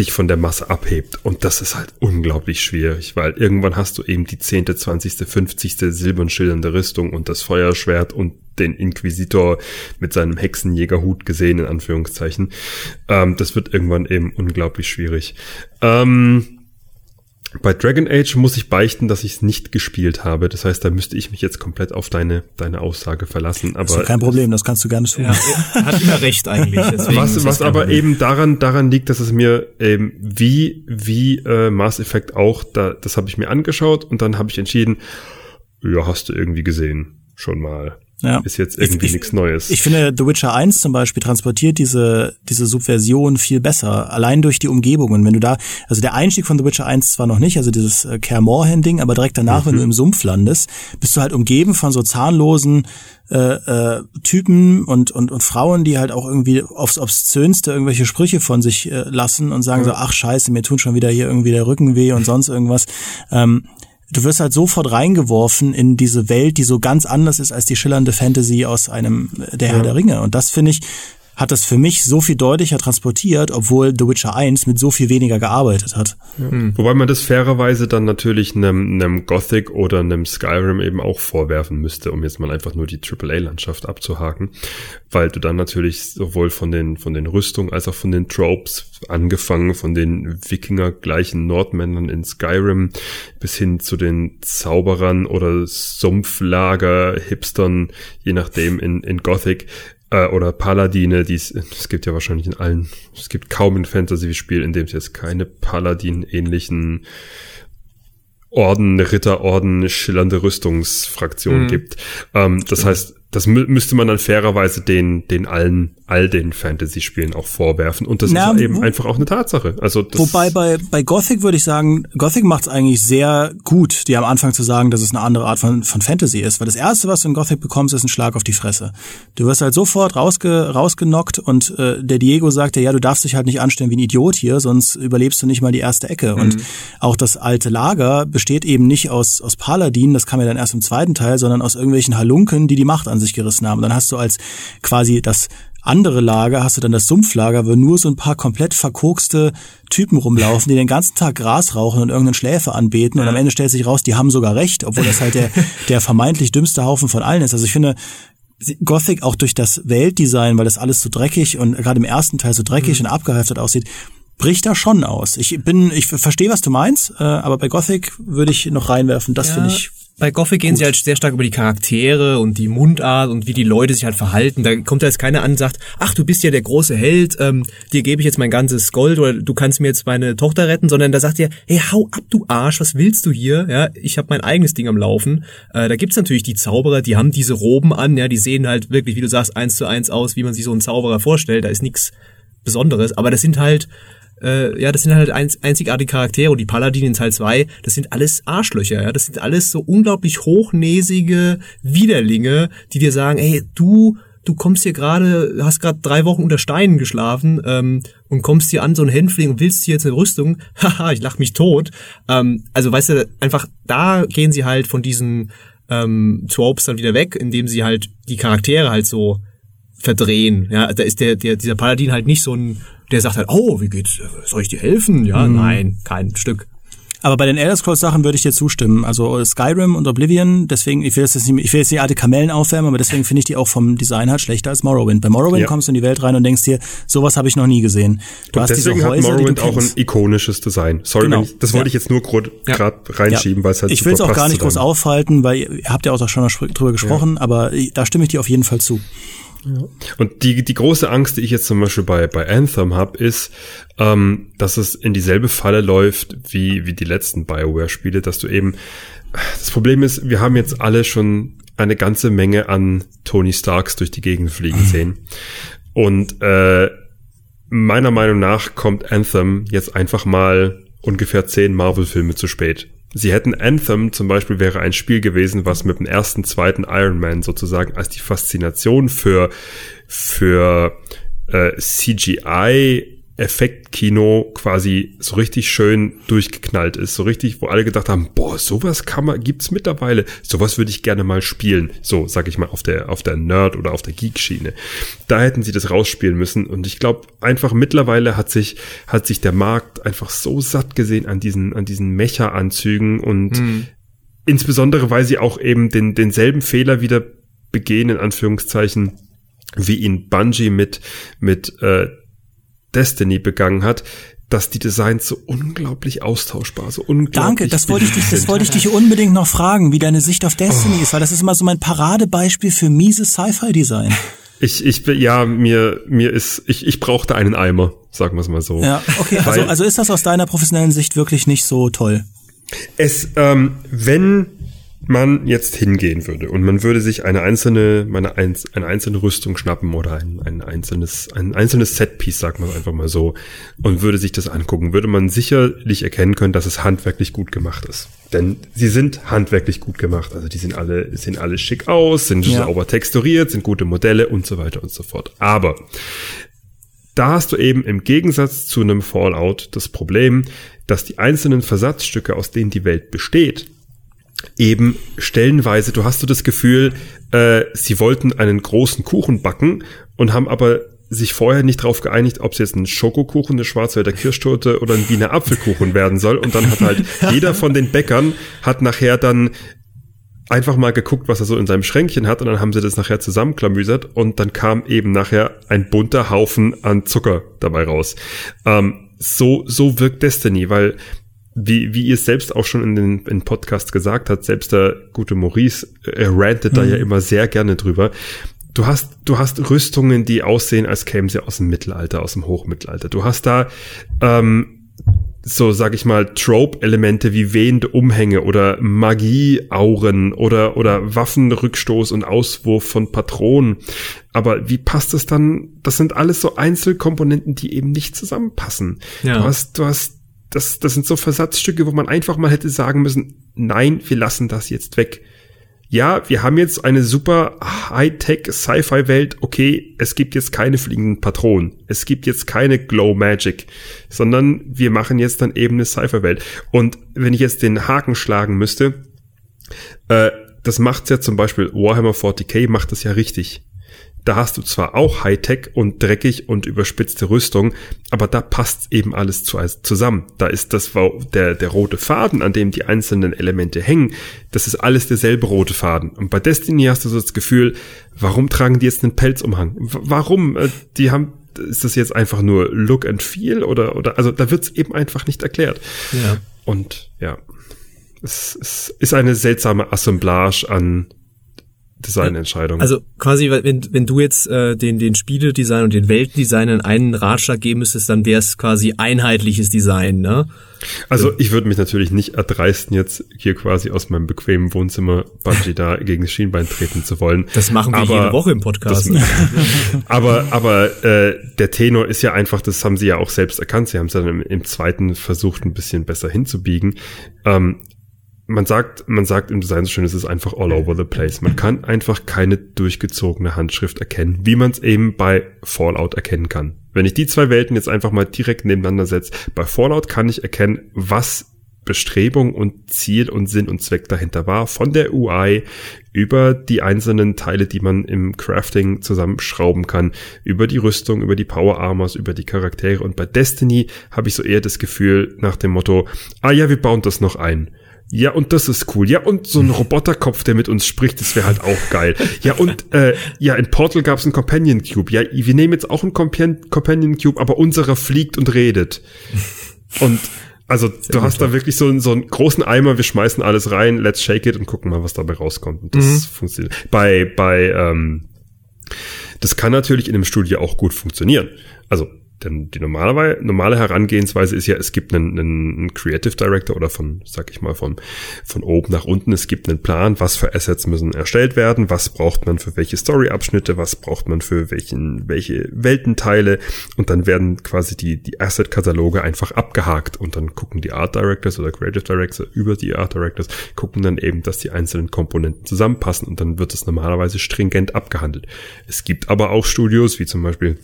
dich von der Masse abhebt. Und das ist halt unglaublich schwierig, weil irgendwann hast du eben die zehnte, zwanzigste, fünfzigste silbern schillernde Rüstung und das Feuerschwert und den Inquisitor mit seinem Hexenjägerhut gesehen, in Anführungszeichen. Ähm, das wird irgendwann eben unglaublich schwierig. Ähm, bei Dragon Age muss ich beichten, dass ich es nicht gespielt habe. Das heißt, da müsste ich mich jetzt komplett auf deine, deine Aussage verlassen. Aber das ist kein Problem, das kannst du gerne tun. Ja, hat immer recht eigentlich. was was aber Problem. eben daran, daran liegt, dass es mir ähm, wie, wie äh, Mass Effect auch, da, das habe ich mir angeschaut und dann habe ich entschieden, ja, hast du irgendwie gesehen, schon mal. Ja. Ist jetzt irgendwie ich, nichts Neues. Ich finde, The Witcher 1 zum Beispiel transportiert diese, diese Subversion viel besser. Allein durch die Umgebungen. Wenn du da, also der Einstieg von The Witcher 1 zwar noch nicht, also dieses äh, Care Morhen-Ding, aber direkt danach, mhm. wenn du im Sumpf landest, bist du halt umgeben von so zahnlosen äh, äh, Typen und, und, und Frauen, die halt auch irgendwie aufs Obszönste irgendwelche Sprüche von sich äh, lassen und sagen mhm. so, ach scheiße, mir tut schon wieder hier irgendwie der Rücken weh und sonst irgendwas. Ähm, du wirst halt sofort reingeworfen in diese Welt, die so ganz anders ist als die schillernde Fantasy aus einem Der Herr der Ringe. Und das finde ich, hat das für mich so viel deutlicher transportiert, obwohl The Witcher 1 mit so viel weniger gearbeitet hat. Mhm. Wobei man das fairerweise dann natürlich einem, einem Gothic oder einem Skyrim eben auch vorwerfen müsste, um jetzt mal einfach nur die AAA-Landschaft abzuhaken, weil du dann natürlich sowohl von den, von den Rüstungen als auch von den Tropes, angefangen von den Wikinger-gleichen Nordmännern in Skyrim bis hin zu den Zauberern oder Sumpflager-Hipstern, je nachdem in, in Gothic, äh, oder Paladine, die es, es gibt ja wahrscheinlich in allen, es gibt kaum ein Fantasy-Spiel, in dem es jetzt keine Paladin-ähnlichen Orden, Ritterorden, schillernde Rüstungsfraktion mhm. gibt. Ähm, das heißt, das mü müsste man dann fairerweise den, den allen, all den Fantasy-Spielen auch vorwerfen. Und das Na, ist eben einfach auch eine Tatsache. Also das wobei bei, bei Gothic würde ich sagen, Gothic macht es eigentlich sehr gut, dir am Anfang zu sagen, dass es eine andere Art von, von Fantasy ist. Weil das erste, was du in Gothic bekommst, ist ein Schlag auf die Fresse. Du wirst halt sofort rausge, rausgenockt und äh, der Diego sagt dir, ja, du darfst dich halt nicht anstellen wie ein Idiot hier, sonst überlebst du nicht mal die erste Ecke. Mhm. Und auch das alte Lager besteht eben nicht aus, aus Paladinen, das kam ja dann erst im zweiten Teil, sondern aus irgendwelchen Halunken, die die Macht an sich gerissen haben. dann hast du als quasi das andere Lager, hast du dann das Sumpflager, wo nur so ein paar komplett verkokste Typen rumlaufen, die den ganzen Tag Gras rauchen und irgendeinen Schläfer anbeten und am Ende stellt sich raus, die haben sogar recht, obwohl das halt der, [LAUGHS] der vermeintlich dümmste Haufen von allen ist. Also ich finde, Gothic auch durch das Weltdesign, weil das alles so dreckig und gerade im ersten Teil so dreckig mhm. und abgeheftet aussieht, bricht da schon aus. Ich bin, ich verstehe, was du meinst, äh, aber bei Gothic würde ich noch reinwerfen. Das ja, finde ich bei Gothic gehen sie halt sehr stark über die Charaktere und die Mundart und wie die Leute sich halt verhalten. Da kommt da jetzt keiner an und sagt, ach, du bist ja der große Held, ähm, dir gebe ich jetzt mein ganzes Gold oder du kannst mir jetzt meine Tochter retten, sondern da sagt er, hey, hau ab, du Arsch, was willst du hier? Ja, ich habe mein eigenes Ding am Laufen. Äh, da gibt's natürlich die Zauberer, die haben diese Roben an, ja, die sehen halt wirklich, wie du sagst, eins zu eins aus, wie man sich so einen Zauberer vorstellt. Da ist nichts Besonderes, aber das sind halt äh, ja, das sind halt einz einzigartige Charaktere. Und die Paladine in Teil 2, das sind alles Arschlöcher, ja, das sind alles so unglaublich hochnäsige Widerlinge, die dir sagen, ey, du du kommst hier gerade, hast gerade drei Wochen unter Steinen geschlafen ähm, und kommst hier an so ein Hänfling und willst hier jetzt eine Rüstung, [LAUGHS] haha, ich lach mich tot. Ähm, also weißt du, einfach da gehen sie halt von diesen ähm, Tropes dann wieder weg, indem sie halt die Charaktere halt so verdrehen. Ja, da ist der, der dieser Paladin halt nicht so ein der sagt halt, oh, wie geht's, soll ich dir helfen? Ja, mhm. nein, kein Stück. Aber bei den Elder Scrolls Sachen würde ich dir zustimmen. Also Skyrim und Oblivion, deswegen, ich will jetzt nicht, ich will jetzt die alte Kamellen aufwärmen, aber deswegen finde ich die auch vom Design halt schlechter als Morrowind. Bei Morrowind ja. kommst du in die Welt rein und denkst dir, sowas habe ich noch nie gesehen. Du und hast deswegen diese Häuser, hat Morrowind auch ein ikonisches Design. Sorry, genau. ich, das wollte ja. ich jetzt nur gerade ja. reinschieben, weil es halt Ich will es auch gar nicht groß aufhalten, weil ihr habt ja auch schon drüber gesprochen, aber da stimme ich dir auf jeden Fall zu. Und die, die große Angst, die ich jetzt zum Beispiel bei, bei Anthem habe, ist, ähm, dass es in dieselbe Falle läuft wie, wie die letzten Bioware-Spiele, dass du eben, das Problem ist, wir haben jetzt alle schon eine ganze Menge an Tony Starks durch die Gegend fliegen sehen. Und äh, meiner Meinung nach kommt Anthem jetzt einfach mal ungefähr zehn Marvel-Filme zu spät. Sie hätten Anthem zum Beispiel wäre ein Spiel gewesen, was mit dem ersten, zweiten Iron Man sozusagen als die Faszination für, für äh, CGI Effektkino quasi so richtig schön durchgeknallt ist. So richtig, wo alle gedacht haben, boah, sowas kann man, gibt's mittlerweile. Sowas würde ich gerne mal spielen. So, sag ich mal, auf der, auf der Nerd- oder auf der Geek-Schiene. Da hätten sie das rausspielen müssen. Und ich glaube, einfach mittlerweile hat sich, hat sich der Markt einfach so satt gesehen an diesen, an diesen Mecha-Anzügen und hm. insbesondere, weil sie auch eben den, denselben Fehler wieder begehen, in Anführungszeichen, wie ihn Bungie mit, mit äh, Destiny begangen hat. dass die Designs so unglaublich austauschbar, so unglaublich. Danke, das wollte ich dich, das wollte ich dich unbedingt noch fragen, wie deine Sicht auf Destiny oh. ist, weil das ist immer so mein Paradebeispiel für mieses Sci-Fi-Design. Ich, ich, ja, mir, mir ist, ich, ich brauchte einen Eimer, sagen wir es mal so. Ja, okay, also, also ist das aus deiner professionellen Sicht wirklich nicht so toll? Es, ähm, wenn man jetzt hingehen würde und man würde sich eine einzelne, meine, eine einzelne Rüstung schnappen oder ein, ein einzelnes, ein einzelnes Setpiece, sagen wir einfach mal so, und würde sich das angucken, würde man sicherlich erkennen können, dass es handwerklich gut gemacht ist. Denn sie sind handwerklich gut gemacht. Also die sind alle, sehen alle schick aus, sind ja. sauber texturiert, sind gute Modelle und so weiter und so fort. Aber da hast du eben im Gegensatz zu einem Fallout das Problem, dass die einzelnen Versatzstücke, aus denen die Welt besteht, eben stellenweise, du hast du das Gefühl, äh, sie wollten einen großen Kuchen backen und haben aber sich vorher nicht darauf geeinigt, ob es jetzt ein Schokokuchen, eine Schwarzwälder Kirschtorte oder ein Wiener Apfelkuchen werden soll. Und dann hat halt [LAUGHS] jeder von den Bäckern hat nachher dann einfach mal geguckt, was er so in seinem Schränkchen hat und dann haben sie das nachher zusammenklamüsert und dann kam eben nachher ein bunter Haufen an Zucker dabei raus. Ähm, so, so wirkt Destiny, weil wie, wie ihr selbst auch schon in den in Podcast gesagt habt, selbst der gute Maurice äh, rantet mhm. da ja immer sehr gerne drüber. Du hast, du hast Rüstungen, die aussehen, als kämen sie aus dem Mittelalter, aus dem Hochmittelalter. Du hast da ähm, so, sag ich mal, Trope-Elemente wie wehende Umhänge oder Magie-Auren oder, oder Waffenrückstoß und Auswurf von Patronen. Aber wie passt das dann? Das sind alles so Einzelkomponenten, die eben nicht zusammenpassen. Ja. Du hast, du hast das, das sind so Versatzstücke, wo man einfach mal hätte sagen müssen, nein, wir lassen das jetzt weg. Ja, wir haben jetzt eine super Hightech Sci-Fi Welt. Okay, es gibt jetzt keine fliegenden Patronen. Es gibt jetzt keine Glow Magic, sondern wir machen jetzt dann eben eine Sci-Fi Welt. Und wenn ich jetzt den Haken schlagen müsste, äh, das macht's ja zum Beispiel Warhammer 40k macht das ja richtig. Da hast du zwar auch Hightech und dreckig und überspitzte Rüstung, aber da passt eben alles zu, zusammen. Da ist das der, der rote Faden, an dem die einzelnen Elemente hängen, das ist alles derselbe rote Faden. Und bei Destiny hast du so das Gefühl, warum tragen die jetzt einen Pelzumhang? warum? Äh, die haben ist das jetzt einfach nur Look and Feel oder oder also da wird's eben einfach nicht erklärt. Ja. Und ja, es, es ist eine seltsame Assemblage an Designentscheidung. Also quasi, wenn, wenn du jetzt äh, den, den Spieledesign und den Weltdesign einen Ratschlag geben müsstest, dann wäre es quasi einheitliches Design, ne? Also ich würde mich natürlich nicht erdreisten, jetzt hier quasi aus meinem bequemen Wohnzimmer Bungie da [LAUGHS] gegen das Schienbein treten zu wollen. Das machen wir aber, jede Woche im Podcast. Das, [LAUGHS] aber aber äh, der Tenor ist ja einfach, das haben sie ja auch selbst erkannt. Sie haben es dann im, im zweiten versucht, ein bisschen besser hinzubiegen. Ähm, man sagt, man sagt im Design so schön, es ist einfach all over the place. Man kann einfach keine durchgezogene Handschrift erkennen, wie man es eben bei Fallout erkennen kann. Wenn ich die zwei Welten jetzt einfach mal direkt nebeneinander setze, bei Fallout kann ich erkennen, was Bestrebung und Ziel und Sinn und Zweck dahinter war, von der UI über die einzelnen Teile, die man im Crafting zusammenschrauben kann, über die Rüstung, über die Power Armors, über die Charaktere. Und bei Destiny habe ich so eher das Gefühl nach dem Motto, ah ja, wir bauen das noch ein. Ja, und das ist cool. Ja, und so ein Roboterkopf, der mit uns spricht, das wäre halt auch geil. Ja, und äh, ja, in Portal gab's einen Companion Cube. Ja, wir nehmen jetzt auch einen Companion Cube, aber unserer fliegt und redet. Und also [LAUGHS] Sehr du hast da wirklich so, so einen großen Eimer, wir schmeißen alles rein, let's shake it und gucken mal, was dabei rauskommt. Und das mhm. funktioniert. Bei, bei, ähm, das kann natürlich in einem Studio auch gut funktionieren. Also denn die normale, normale Herangehensweise ist ja, es gibt einen, einen Creative Director oder von, sag ich mal, von, von oben nach unten. Es gibt einen Plan, was für Assets müssen erstellt werden, was braucht man für welche Story-Abschnitte, was braucht man für welchen, welche Weltenteile. Und dann werden quasi die, die Asset-Kataloge einfach abgehakt und dann gucken die Art Directors oder Creative Directors über die Art Directors, gucken dann eben, dass die einzelnen Komponenten zusammenpassen und dann wird es normalerweise stringent abgehandelt. Es gibt aber auch Studios, wie zum Beispiel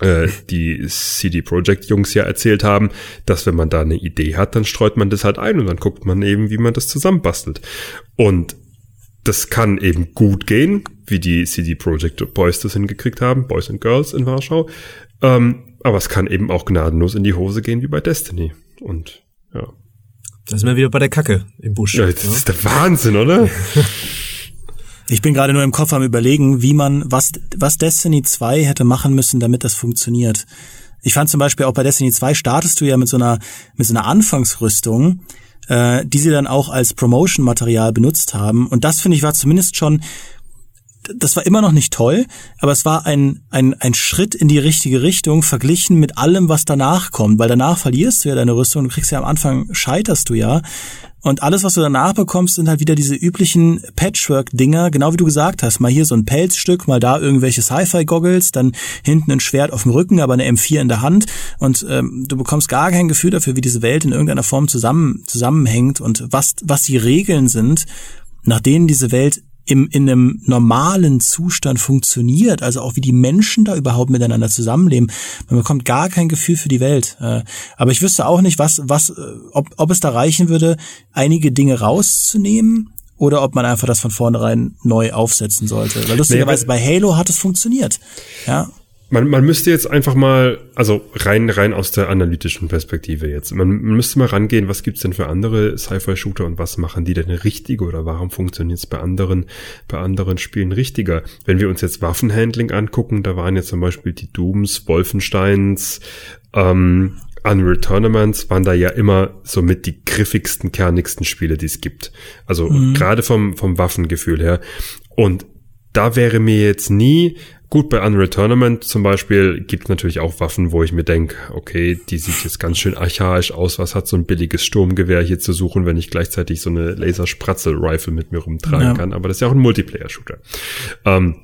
äh, die CD Projekt Jungs ja erzählt haben, dass wenn man da eine Idee hat, dann streut man das halt ein und dann guckt man eben, wie man das zusammenbastelt. Und das kann eben gut gehen, wie die CD Projekt Boys das hingekriegt haben, Boys and Girls in Warschau. Ähm, aber es kann eben auch gnadenlos in die Hose gehen, wie bei Destiny. Und ja. Da sind wir wieder bei der Kacke im Busch. Ja, das ja? ist der Wahnsinn, oder? [LAUGHS] Ich bin gerade nur im Kopf am überlegen, wie man, was, was Destiny 2 hätte machen müssen, damit das funktioniert. Ich fand zum Beispiel auch bei Destiny 2 startest du ja mit so einer, mit so einer Anfangsrüstung, äh, die sie dann auch als Promotion-Material benutzt haben. Und das finde ich war zumindest schon das war immer noch nicht toll, aber es war ein, ein, ein Schritt in die richtige Richtung verglichen mit allem, was danach kommt, weil danach verlierst du ja deine Rüstung, du kriegst ja am Anfang, scheiterst du ja. Und alles, was du danach bekommst, sind halt wieder diese üblichen Patchwork-Dinger, genau wie du gesagt hast. Mal hier so ein Pelzstück, mal da irgendwelche Sci-Fi-Goggles, dann hinten ein Schwert auf dem Rücken, aber eine M4 in der Hand. Und ähm, du bekommst gar kein Gefühl dafür, wie diese Welt in irgendeiner Form zusammen, zusammenhängt und was, was die Regeln sind, nach denen diese Welt im, in einem normalen Zustand funktioniert, also auch wie die Menschen da überhaupt miteinander zusammenleben. Man bekommt gar kein Gefühl für die Welt. Äh, aber ich wüsste auch nicht, was, was, äh, ob, ob es da reichen würde, einige Dinge rauszunehmen oder ob man einfach das von vornherein neu aufsetzen sollte. Weil lustigerweise bei Halo hat es funktioniert. Ja man, man müsste jetzt einfach mal, also rein, rein aus der analytischen Perspektive jetzt, man, man müsste mal rangehen, was gibt's denn für andere Sci-Fi-Shooter und was machen die denn richtig oder warum funktioniert's bei anderen, bei anderen Spielen richtiger? Wenn wir uns jetzt Waffenhandling angucken, da waren jetzt zum Beispiel die Dooms, Wolfensteins, ähm, Unreal Tournaments waren da ja immer so mit die griffigsten, kernigsten Spiele, die es gibt. Also mhm. gerade vom, vom Waffengefühl her. Und da wäre mir jetzt nie Gut, bei Unreal Tournament zum Beispiel gibt es natürlich auch Waffen, wo ich mir denke, okay, die sieht jetzt ganz schön archaisch aus. Was hat so ein billiges Sturmgewehr hier zu suchen, wenn ich gleichzeitig so eine Laserspratzel-Rifle mit mir rumtragen ja. kann? Aber das ist ja auch ein Multiplayer-Shooter. Ähm,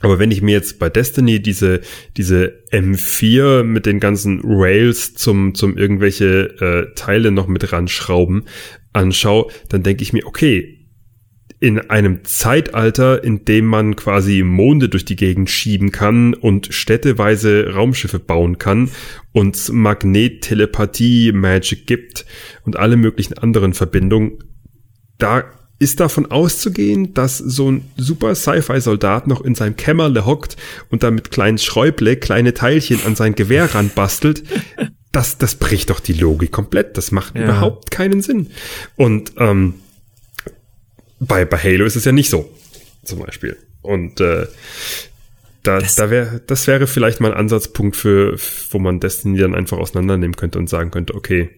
aber wenn ich mir jetzt bei Destiny diese, diese M4 mit den ganzen Rails zum, zum irgendwelche äh, Teile noch mit ranschrauben anschaue, dann denke ich mir, okay, in einem Zeitalter, in dem man quasi Monde durch die Gegend schieben kann und städteweise Raumschiffe bauen kann und Magnettelepathie Magic gibt und alle möglichen anderen Verbindungen, da ist davon auszugehen, dass so ein super Sci-Fi-Soldat noch in seinem Kämmerle hockt und da mit kleinen Schräuble kleine Teilchen an sein Gewehr ranbastelt. Das, das bricht doch die Logik komplett. Das macht ja. überhaupt keinen Sinn. Und ähm, bei, bei Halo ist es ja nicht so, zum Beispiel. Und äh, da, das, da wäre, das wäre vielleicht mal ein Ansatzpunkt für, wo man Destiny dann einfach auseinandernehmen könnte und sagen könnte, okay,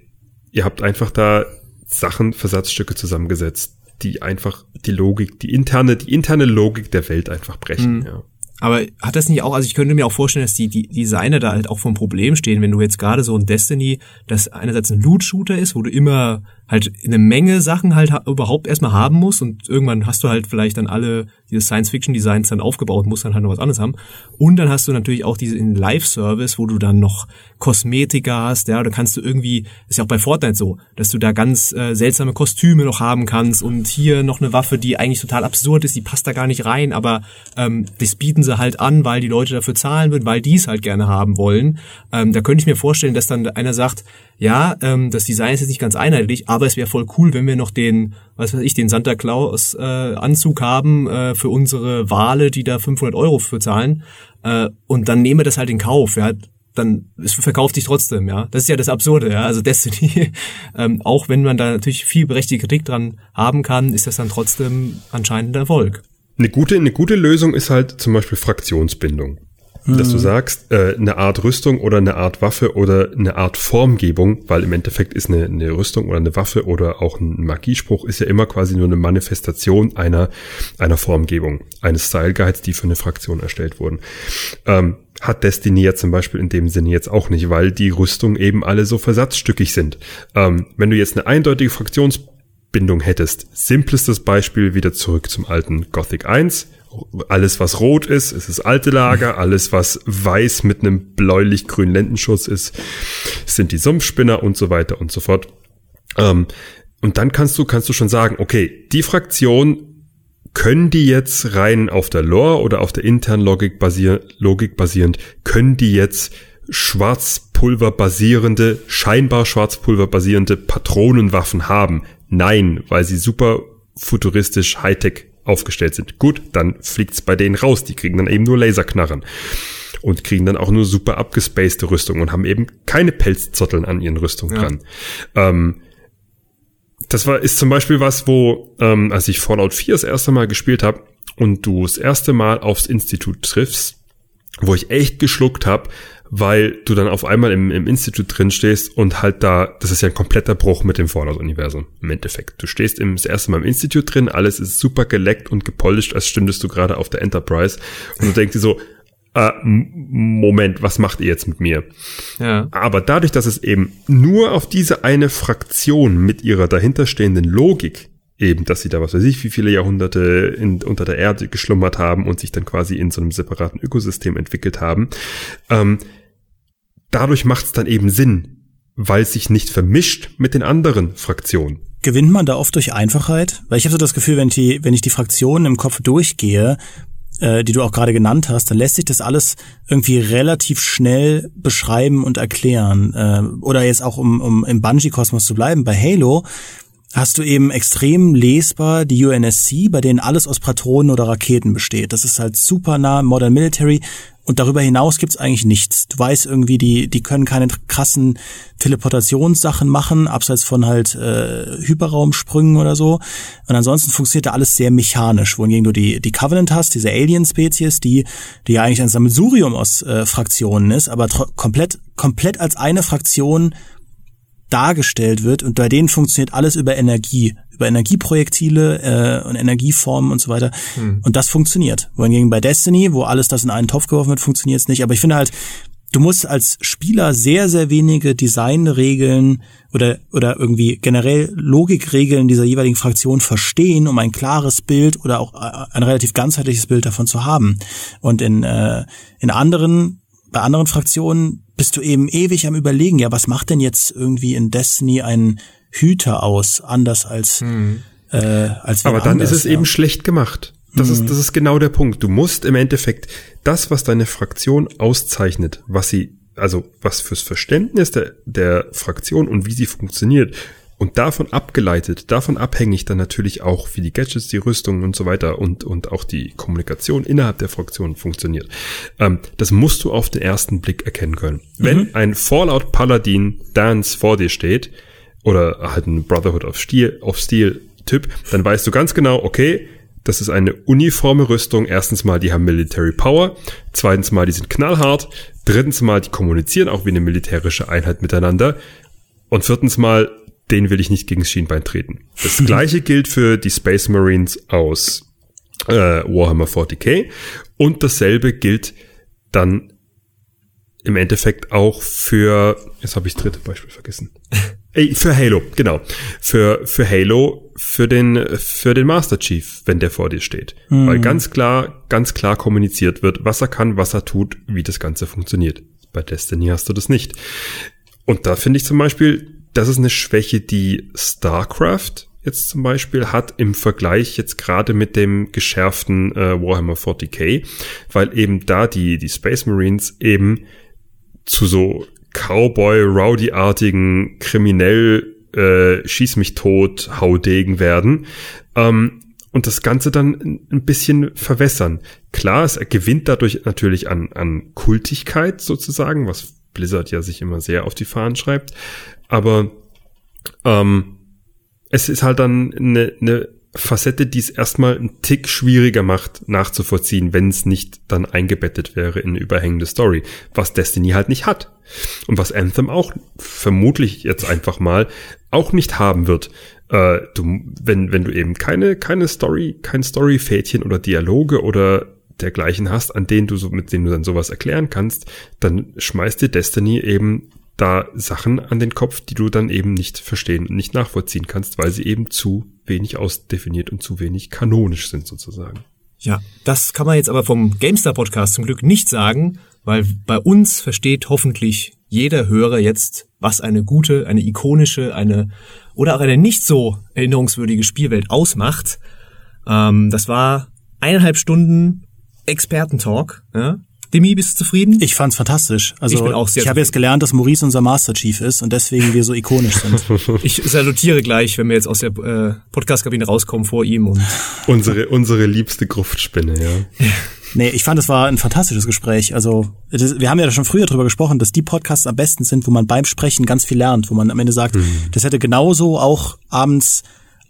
ihr habt einfach da Sachen, Versatzstücke zusammengesetzt, die einfach die Logik, die interne, die interne Logik der Welt einfach brechen, mhm. ja. Aber hat das nicht auch, also ich könnte mir auch vorstellen, dass die, die Designer da halt auch vom Problem stehen, wenn du jetzt gerade so ein Destiny, das einerseits ein Loot-Shooter ist, wo du immer halt eine Menge Sachen halt überhaupt erstmal haben musst und irgendwann hast du halt vielleicht dann alle diese Science-Fiction-Designs dann aufgebaut, musst dann halt noch was anderes haben. Und dann hast du natürlich auch diese in Live-Service, wo du dann noch Kosmetika hast, ja, da kannst du irgendwie, ist ja auch bei Fortnite so, dass du da ganz äh, seltsame Kostüme noch haben kannst und hier noch eine Waffe, die eigentlich total absurd ist, die passt da gar nicht rein, aber ähm, das bieten sie halt an, weil die Leute dafür zahlen würden, weil die es halt gerne haben wollen. Ähm, da könnte ich mir vorstellen, dass dann einer sagt, ja, ähm, das Design ist jetzt nicht ganz einheitlich, aber es wäre voll cool, wenn wir noch den, was weiß ich, den Santa Claus äh, Anzug haben äh, für unsere Wale, die da 500 Euro für zahlen. Äh, und dann nehmen wir das halt in Kauf. Ja, dann es verkauft sich trotzdem, ja. Das ist ja das Absurde, ja. Also Destiny, [LAUGHS] ähm, auch wenn man da natürlich viel berechtigte Kritik dran haben kann, ist das dann trotzdem anscheinend ein Erfolg. Eine gute, eine gute Lösung ist halt zum Beispiel Fraktionsbindung. Mhm. Dass du mhm. sagst, äh, eine Art Rüstung oder eine Art Waffe oder eine Art Formgebung, weil im Endeffekt ist eine, eine Rüstung oder eine Waffe oder auch ein Magiespruch ist ja immer quasi nur eine Manifestation einer, einer Formgebung, eines Style Guides, die für eine Fraktion erstellt wurden. Ähm, hat Destiny ja zum Beispiel in dem Sinne jetzt auch nicht, weil die Rüstungen eben alle so versatzstückig sind. Ähm, wenn du jetzt eine eindeutige Fraktionsbindung hättest, simplestes Beispiel wieder zurück zum alten Gothic 1, alles, was rot ist, ist das alte Lager. Alles, was weiß mit einem bläulich-grünen Lendenschutz ist, sind die Sumpfspinner und so weiter und so fort. Ähm, und dann kannst du, kannst du schon sagen, okay, die Fraktion können die jetzt rein auf der Lore oder auf der internen Logik, basier Logik basierend, können die jetzt Schwarzpulver basierende, scheinbar Schwarzpulver basierende Patronenwaffen haben? Nein, weil sie super futuristisch Hightech aufgestellt sind. Gut, dann fliegt's bei denen raus. Die kriegen dann eben nur Laserknarren und kriegen dann auch nur super abgespacede Rüstungen und haben eben keine Pelzzotteln an ihren Rüstungen ja. dran. Ähm, das war ist zum Beispiel was, wo ähm, als ich Fallout 4 das erste Mal gespielt habe und du das erste Mal aufs Institut triffst, wo ich echt geschluckt habe, weil du dann auf einmal im, im Institut drin stehst und halt da, das ist ja ein kompletter Bruch mit dem Fallout-Universum im Endeffekt. Du stehst im, das erste Mal im Institut drin, alles ist super geleckt und gepolished, als stündest du gerade auf der Enterprise und du denkst dir so, äh, Moment, was macht ihr jetzt mit mir? Ja. Aber dadurch, dass es eben nur auf diese eine Fraktion mit ihrer dahinterstehenden Logik eben, dass sie da was weiß ich, wie viele Jahrhunderte in, unter der Erde geschlummert haben und sich dann quasi in so einem separaten Ökosystem entwickelt haben, ähm, dadurch macht es dann eben Sinn, weil es sich nicht vermischt mit den anderen Fraktionen. Gewinnt man da oft durch Einfachheit? Weil ich habe so das Gefühl, wenn, die, wenn ich die Fraktionen im Kopf durchgehe, äh, die du auch gerade genannt hast, dann lässt sich das alles irgendwie relativ schnell beschreiben und erklären. Äh, oder jetzt auch, um, um im Bungee-Kosmos zu bleiben, bei Halo hast du eben extrem lesbar die UNSC, bei denen alles aus Patronen oder Raketen besteht. Das ist halt super nah Modern Military und darüber hinaus gibt's eigentlich nichts. Du weißt irgendwie, die, die können keine krassen Teleportationssachen machen, abseits von halt äh, Hyperraumsprüngen oder so. Und ansonsten funktioniert da alles sehr mechanisch, wohingegen du die, die Covenant hast, diese Alien-Spezies, die, die ja eigentlich ein Sammelsurium aus äh, Fraktionen ist, aber komplett, komplett als eine Fraktion dargestellt wird und bei denen funktioniert alles über Energie, über Energieprojektile äh, und Energieformen und so weiter. Hm. Und das funktioniert. Wohingegen bei Destiny, wo alles das in einen Topf geworfen wird, funktioniert es nicht. Aber ich finde halt, du musst als Spieler sehr, sehr wenige Designregeln oder, oder irgendwie generell Logikregeln dieser jeweiligen Fraktion verstehen, um ein klares Bild oder auch ein relativ ganzheitliches Bild davon zu haben. Und in, äh, in anderen bei anderen Fraktionen bist du eben ewig am überlegen, ja, was macht denn jetzt irgendwie in Destiny ein Hüter aus, anders als, hm. äh, als Aber dann anders, ist es ja. eben schlecht gemacht. Das hm. ist, das ist genau der Punkt. Du musst im Endeffekt das, was deine Fraktion auszeichnet, was sie, also was fürs Verständnis der, der Fraktion und wie sie funktioniert, und davon abgeleitet, davon abhängig dann natürlich auch, wie die Gadgets, die Rüstungen und so weiter und, und auch die Kommunikation innerhalb der Fraktion funktioniert. Ähm, das musst du auf den ersten Blick erkennen können. Mhm. Wenn ein Fallout Paladin Dance vor dir steht, oder halt ein Brotherhood of Steel, of Steel Typ, dann weißt du ganz genau, okay, das ist eine uniforme Rüstung. Erstens mal, die haben Military Power. Zweitens mal, die sind knallhart. Drittens mal, die kommunizieren auch wie eine militärische Einheit miteinander. Und viertens mal, den will ich nicht gegen das Schienbein treten. Das [LAUGHS] gleiche gilt für die Space Marines aus äh, Warhammer 40k und dasselbe gilt dann im Endeffekt auch für, jetzt habe ich das dritte Beispiel vergessen. [LAUGHS] Ey, für Halo, genau. Für, für Halo, für den, für den Master Chief, wenn der vor dir steht. Mhm. Weil ganz klar, ganz klar kommuniziert wird, was er kann, was er tut, wie das Ganze funktioniert. Bei Destiny hast du das nicht. Und da finde ich zum Beispiel, das ist eine Schwäche, die StarCraft jetzt zum Beispiel hat im Vergleich jetzt gerade mit dem geschärften äh, Warhammer 40k, weil eben da die, die Space Marines eben zu so Cowboy-Rowdy-artigen kriminell äh, schieß mich tot, Haudegen werden. Ähm, und das Ganze dann ein bisschen verwässern. Klar, es gewinnt dadurch natürlich an, an Kultigkeit sozusagen, was Blizzard ja sich immer sehr auf die Fahnen schreibt. Aber ähm, es ist halt dann eine, eine Facette, die es erstmal einen Tick schwieriger macht, nachzuvollziehen, wenn es nicht dann eingebettet wäre in eine überhängende Story, was Destiny halt nicht hat. Und was Anthem auch vermutlich jetzt einfach mal auch nicht haben wird. Äh, du, wenn, wenn du eben keine, keine Story, kein Story-Fädchen oder Dialoge oder dergleichen hast, an denen du so, mit denen du dann sowas erklären kannst, dann schmeißt dir Destiny eben da Sachen an den Kopf, die du dann eben nicht verstehen und nicht nachvollziehen kannst, weil sie eben zu wenig ausdefiniert und zu wenig kanonisch sind sozusagen. Ja, das kann man jetzt aber vom GameStar Podcast zum Glück nicht sagen, weil bei uns versteht hoffentlich jeder Hörer jetzt, was eine gute, eine ikonische, eine oder auch eine nicht so erinnerungswürdige Spielwelt ausmacht. Ähm, das war eineinhalb Stunden Expertentalk. Ja? Demi, bist du zufrieden? Ich fand's fantastisch. Also ich bin auch sehr Ich habe jetzt gelernt, dass Maurice unser Master Chief ist und deswegen wir so ikonisch sind. [LAUGHS] ich salutiere gleich, wenn wir jetzt aus der äh, Podcast-Kabine rauskommen vor ihm und unsere unsere liebste Gruftspinne, ja. [LAUGHS] Nee, ich fand, es war ein fantastisches Gespräch. Also, das, wir haben ja schon früher drüber gesprochen, dass die Podcasts am besten sind, wo man beim Sprechen ganz viel lernt, wo man am Ende sagt, mhm. das hätte genauso auch abends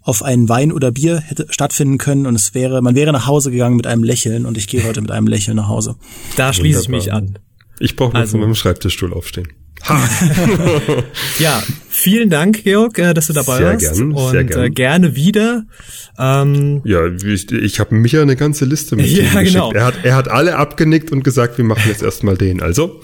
auf ein Wein oder Bier hätte stattfinden können und es wäre, man wäre nach Hause gegangen mit einem Lächeln und ich gehe heute mit einem Lächeln nach Hause. Da schließe ich mich an. Ich brauche nur also, von meinem Schreibtischstuhl aufstehen. Ha. [LAUGHS] ja, vielen Dank, Georg, äh, dass du dabei sehr warst. Gern, und sehr gern. Äh, gerne wieder. Ähm, ja, ich, ich habe Micha eine ganze Liste mit [LAUGHS] ja, genau. Er hat, er hat alle abgenickt und gesagt, wir machen jetzt erstmal den. Also.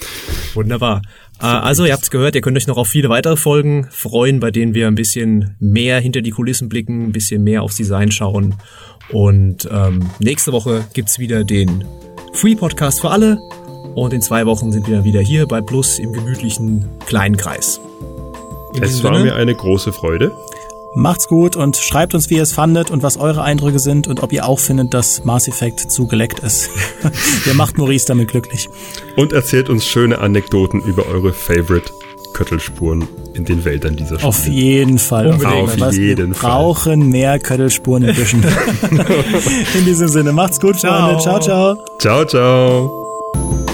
Wunderbar. Äh, also, ihr habt's gehört, ihr könnt euch noch auf viele weitere Folgen freuen, bei denen wir ein bisschen mehr hinter die Kulissen blicken, ein bisschen mehr aufs Design schauen. Und ähm, nächste Woche gibt's wieder den Free Podcast für alle. Und in zwei Wochen sind wir dann wieder hier bei Plus im gemütlichen kleinen Kreis. In es war Sinne, mir eine große Freude. Macht's gut und schreibt uns, wie ihr es fandet und was eure Eindrücke sind und ob ihr auch findet, dass Mass Effect zu geleckt ist. [LAUGHS] ihr macht Maurice damit glücklich. Und erzählt uns schöne Anekdoten über eure Favorite Köttelspuren in den Wäldern dieser Spiele. Auf jeden Fall. Unbedingt. Auf jeden wir Fall. brauchen mehr Köttelspuren in Büschen. [LAUGHS] in diesem Sinne, macht's gut, Freunde. Ciao, ciao. Ciao, ciao.